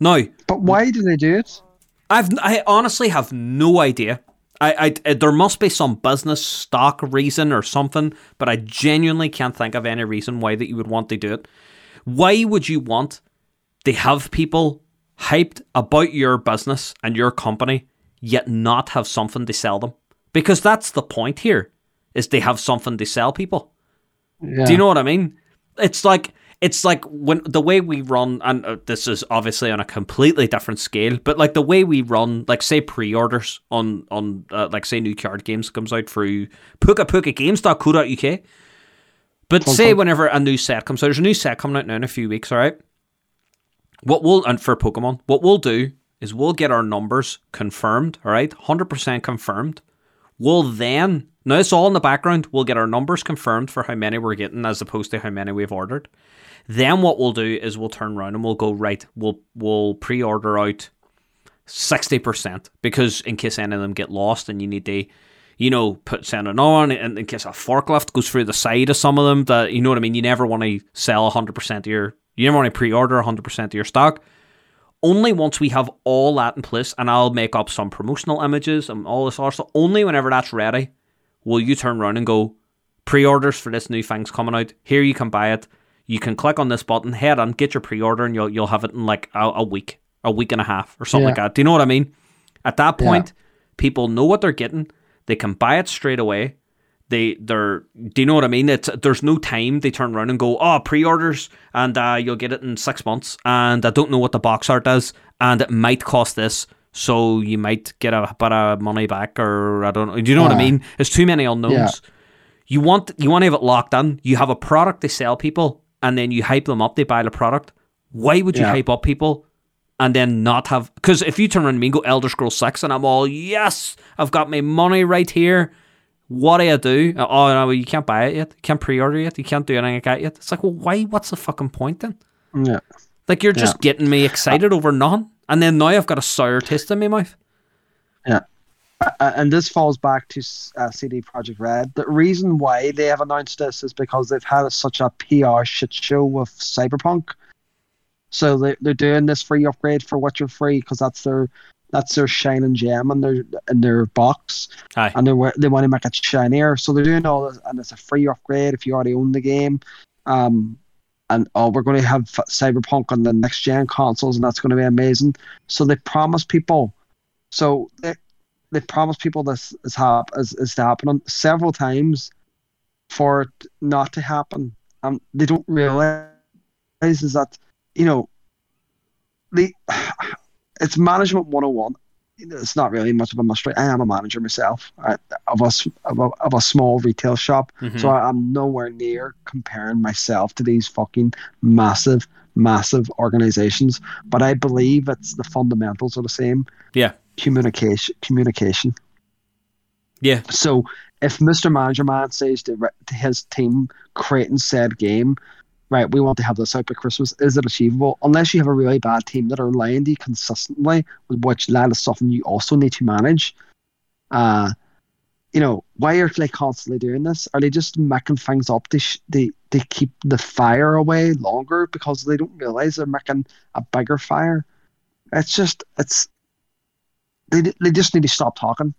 S1: Now,
S2: but why do they do it?
S1: I've I honestly have no idea. I, I there must be some business stock reason or something, but I genuinely can't think of any reason why that you would want to do it. Why would you want to have people hyped about your business and your company, yet not have something to sell them? Because that's the point here, is they have something to sell people. Yeah. Do you know what I mean? It's like it's like when the way we run, and uh, this is obviously on a completely different scale, but like the way we run, like say pre-orders on on uh, like say new card games comes out through Puka Puka Games.co.uk. But say whenever a new set comes out, there's a new set coming out now in a few weeks, all right? What we'll and for Pokemon, what we'll do is we'll get our numbers confirmed, all right, hundred percent confirmed. We'll then now, it's all in the background. We'll get our numbers confirmed for how many we're getting as opposed to how many we've ordered. Then what we'll do is we'll turn around and we'll go, right, we'll we'll pre-order out 60% because in case any of them get lost and you need to you know, put send on in, in case a forklift goes through the side of some of them that you know what I mean, you never want to sell 100% of your you never want to pre-order 100% of your stock. Only once we have all that in place and I'll make up some promotional images and all this other stuff, only whenever that's ready will you turn around and go, pre-orders for this new thing's coming out. Here you can buy it. You can click on this button, head on, get your pre-order, and you'll you'll have it in like a, a week, a week and a half, or something yeah. like that. Do you know what I mean? At that point, yeah. people know what they're getting. They can buy it straight away. They they're do you know what I mean? It's there's no time they turn around and go, oh, pre-orders, and uh, you'll get it in six months, and I don't know what the box art is, and it might cost this so you might get a bit of money back, or I don't know. Do you know what I mean? There's too many unknowns. Yeah. You want you want to have it locked in. You have a product to sell people, and then you hype them up. They buy the product. Why would you yeah. hype up people and then not have? Because if you turn around and go Elder Scrolls Six, and I'm all yes, I've got my money right here. What do I do? Oh no, you can't buy it yet. You can't pre-order it. You can't do anything like that yet. It's like, well, why? What's the fucking point then?
S2: Yeah.
S1: Like you're just yeah. getting me excited over nothing. And then now I've got a sour taste in my mouth.
S2: Yeah. Uh, and this falls back to uh, CD Projekt Red. The reason why they have announced this is because they've had such a PR shit show with Cyberpunk. So they they're doing this free upgrade for Witcher Three because that's their that's their shining gem in their in their box,
S1: Aye.
S2: and they they want to make it shinier. So they're doing all this, and it's a free upgrade if you already own the game. Um, and oh, we're going to have Cyberpunk on the next gen consoles, and that's going to be amazing. So they promise people, so they they promise people this is hap- is, is happening several times for it not to happen. And they don't realize is that you know the it's management 101 it's not really much of a mystery. I am a manager myself I, of a, of a of a small retail shop,
S1: Mhm.
S2: so I, I'm nowhere near comparing myself to these fucking massive, massive organizations. But I believe it's the fundamentals are the same.
S1: Yeah.
S2: Communication, communication.
S1: Yeah.
S2: So if Mr. Manager Man says to, to his team creating said game, right, we want to have this out by Christmas, is it achievable? Unless you have a really bad team that are lying to you consistently, with which that is something you also need to manage. Uh, you know, why are they constantly doing this? Are they just making things up to, sh- they, they keep the fire away longer because they don't realize they're making a bigger fire? It's just, it's, they, they just need to stop talking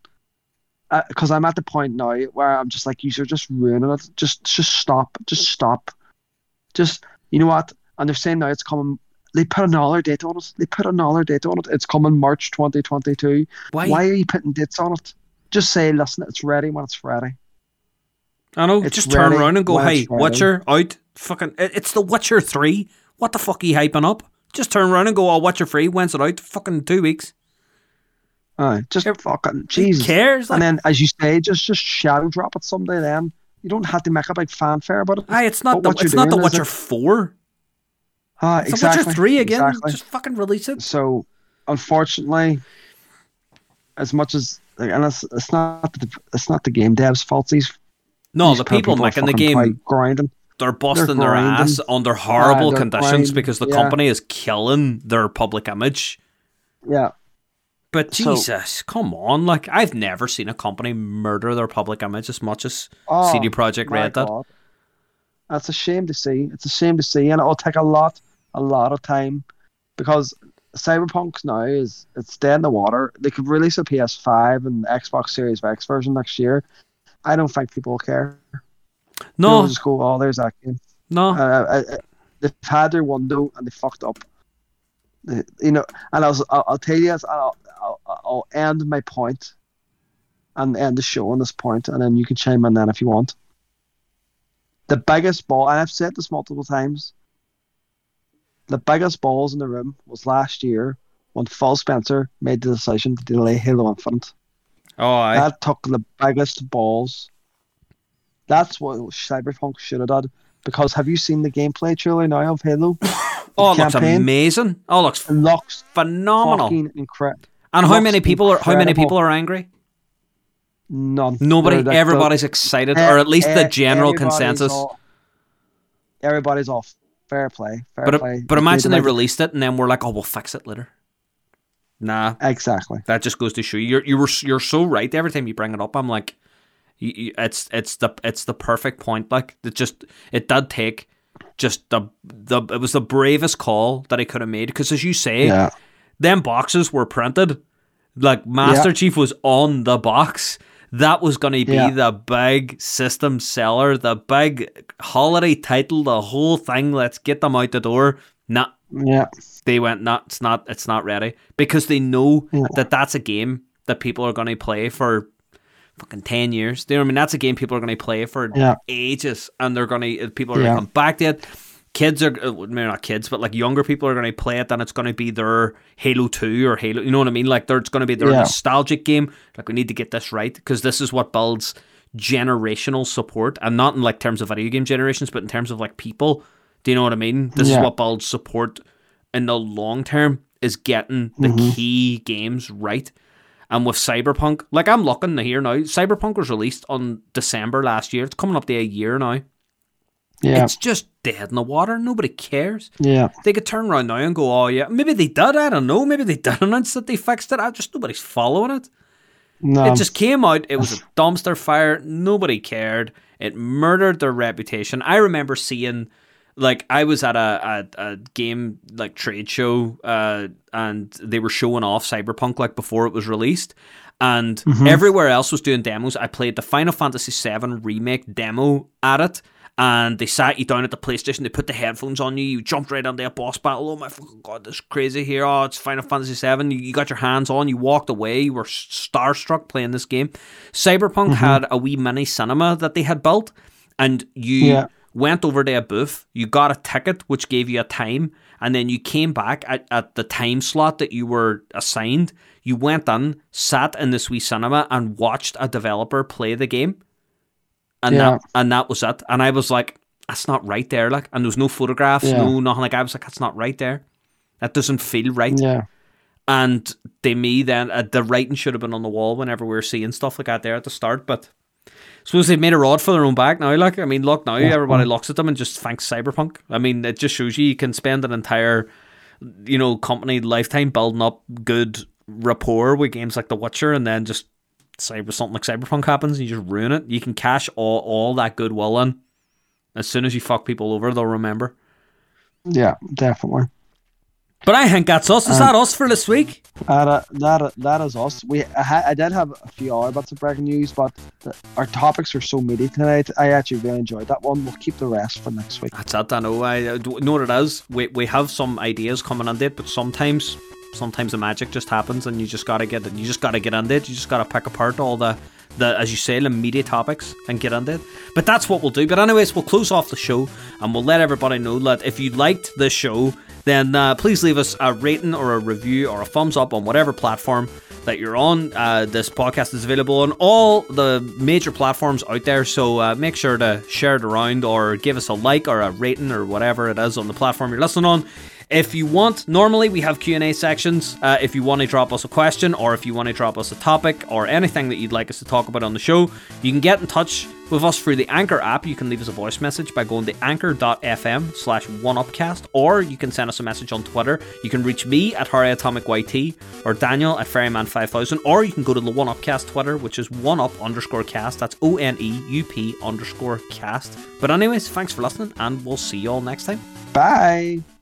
S2: because I'm at the point now where I'm just like, you are just ruining it. Just, just stop. Just stop. Just, you know what? And they're saying now it's coming. They put another date on it. They put another date on it. It's coming March 2022.
S1: Why?
S2: Why are you putting dates on it? Just say, listen, it's ready when it's ready.
S1: I know.
S2: It's
S1: Just turn around and go, "Hey,
S2: it's ready."
S1: Witcher out." Fucking, it's the Witcher three. What the fuck are you hyping up? Just turn around and go, "Oh, Witcher three. When's it out? Fucking two weeks."
S2: Aye, just
S1: Ev-
S2: fucking Jesus.
S1: cares? Like,
S2: And then, as you say, just just shadow drop it someday. Then you don't have to make a big fanfare about it.
S1: aye, it's not
S2: but
S1: the
S2: what you're
S1: it's not the Witcher
S2: it-
S1: four.
S2: Ah,
S1: It's
S2: exactly.
S1: Witcher three again.
S2: Exactly.
S1: Just fucking release it.
S2: So, unfortunately, as much as and it's, it's not the it's not the game devs' fault. These
S1: No,
S2: these
S1: the people
S2: are
S1: making the game,
S2: grinding.
S1: they're busting their
S2: grinding.
S1: ass under horrible
S2: they're
S1: conditions
S2: grinding,
S1: because the
S2: yeah.
S1: company is killing their public image.
S2: Yeah,
S1: But
S2: So-
S1: Jesus, come on! Like I've never seen a company murder their public image as much as
S2: oh,
S1: CD Projekt Red did.
S2: God. That's a shame to see. It's a shame to see, and it'll take a lot, a lot of time, because Cyberpunk now is it's dead in the water. They could release a PS5 and Xbox Series X version next year. I don't think people will care.
S1: No,
S2: just go, "Oh, there's that game."
S1: no.
S2: uh, uh, uh, they've had their window and they fucked up. You know, and I'll, I'll, I'll tell you, I'll, I'll, I'll end my point and end the show on this point, and then you can chime in then if you want. The biggest ball, and I've said this multiple times, the biggest balls in the room was last year when Phil Spencer made the decision to delay Halo Infinite.
S1: Oh, I.
S2: That took the biggest balls. That's what Cyberpunk should have done. Because have you seen the gameplay trailer now of Halo?
S1: Oh, it looks amazing. Oh, it looks
S2: It looks
S1: phenomenal.
S2: fucking incredible.
S1: And how many people are how many people are angry?
S2: None.
S1: Nobody.
S2: They're like the-
S1: everybody's excited,
S2: e-
S1: or at least the general consensus.
S2: all- everybody's off. Fair play. Fair
S1: But
S2: play.
S1: but imagine they
S2: They-
S1: released it and then we're like, oh, we'll fix it later. Nah,
S2: Exactly.
S1: that just goes to show you you're you were you're so right. Every time you bring it up, I'm like, it's it's the it's the perfect point. Like it just it did take just the the it was the bravest call that he could have made because as you say,
S2: Yeah.
S1: them boxes were printed. Like Master
S2: Yeah.
S1: Chief was on the box. That was going to be
S2: Yeah.
S1: the big system seller, the big holiday title, the whole thing. Let's get them out the door. Nah,
S2: Yeah.
S1: they went, nah, it's not, it's not ready because they know that that's a game that people are going to play for fucking ten years. Do you know what I mean? That's a game people are going to play for
S2: Yeah.
S1: ages, and they're going to people are going to come back to it. Kids are uh, maybe not kids, but like younger people are going to play it, and it's going to be their Halo Two or Halo. You know what I mean? Like it's going to be their
S2: Yeah.
S1: nostalgic game. Like we need to get this right because this is what builds generational support, and not in like terms of video game generations, but in terms of like people. Do you know what I mean? This is what builds support in the long term is getting the
S2: Mm-hmm.
S1: key games right. And with Cyberpunk, like I'm looking to here now, Cyberpunk was released on December last year. It's coming up to a year now.
S2: Yeah.
S1: It's just dead in the water. Nobody cares.
S2: Yeah.
S1: They could turn around now and go, oh yeah, maybe they did. I don't know. Maybe they did announce that they fixed it. I just nobody's following it.
S2: No.
S1: It just came out. It was a dumpster fire. Nobody cared. It murdered their reputation. I remember seeing, like, I was at a, a, a game like trade show, uh, and they were showing off Cyberpunk like before it was released, and everywhere else was doing demos. I played the Final Fantasy VII remake demo at it. And they sat you down at the PlayStation. They put the headphones on you. You jumped right onto a boss battle. Oh my fucking god, this is crazy here. Oh, it's Final Fantasy VII. You, you got your hands on. You walked away. You were starstruck playing this game. Cyberpunk had a wee mini cinema that they had built, and you
S2: Yeah.
S1: Went over to a booth, you got a ticket which gave you a time, and then you came back at, at the time slot that you were assigned. You went in, sat in this wee cinema, and watched a developer play the game. And
S2: Yeah.
S1: that and that was it. And I was like, that's not right there. Like, and there was no photographs,
S2: Yeah.
S1: no nothing. Like, I was like, that's not right there. That doesn't feel right.
S2: Yeah.
S1: And they me then uh, the writing should have been on the wall whenever we were seeing stuff like that there at the start. But suppose they've made a rod for their own back now. Like I mean, look now, everybody looks at them and just thanks Cyberpunk. I mean, it just shows you you can spend an entire, you know, company lifetime building up good rapport with games like The Witcher, and then just cyber something like Cyberpunk happens, and you just ruin it. You can cash all all that goodwill in. As soon as you fuck people over, they'll remember.
S2: Yeah, definitely.
S1: But I think that's us. Is that us for this week?
S2: That, uh, that, that is us. We I, ha- I did have a few other bits of breaking news, but the, our topics are so meaty tonight. I actually really enjoyed that one. We'll keep the rest for next week.
S1: That's it. I know. I I know what it is. We we have some ideas coming on it, but sometimes sometimes the magic just happens, and you just gotta get it. You just gotta get on it. You just gotta pick apart all the the as you say the media topics and get on it. But that's what we'll do. But anyways, we'll close off the show and we'll let everybody know that if you liked this show, then uh, please leave us a rating or a review or a thumbs up on whatever platform that you're on. Uh, this podcast is available on all the major platforms out there, so uh, make sure to share it around or give us a like or a rating or whatever it is on the platform you're listening on. If you want, normally we have Q&A sections. Uh, if you want to drop us a question or if you want to drop us a topic or anything that you'd like us to talk about on the show, you can get in touch with us through the Anchor app. You can leave us a voice message by going to anchor.fm slash oneupcast or you can send us a message on Twitter. You can reach me at HarryAtomicYT or Daniel at Ferryman5000 or you can go to the One Upcast Twitter, which is one up underscore cast. That's O N E U P underscore cast. But anyways, thanks for listening and we'll see you all next time.
S2: Bye.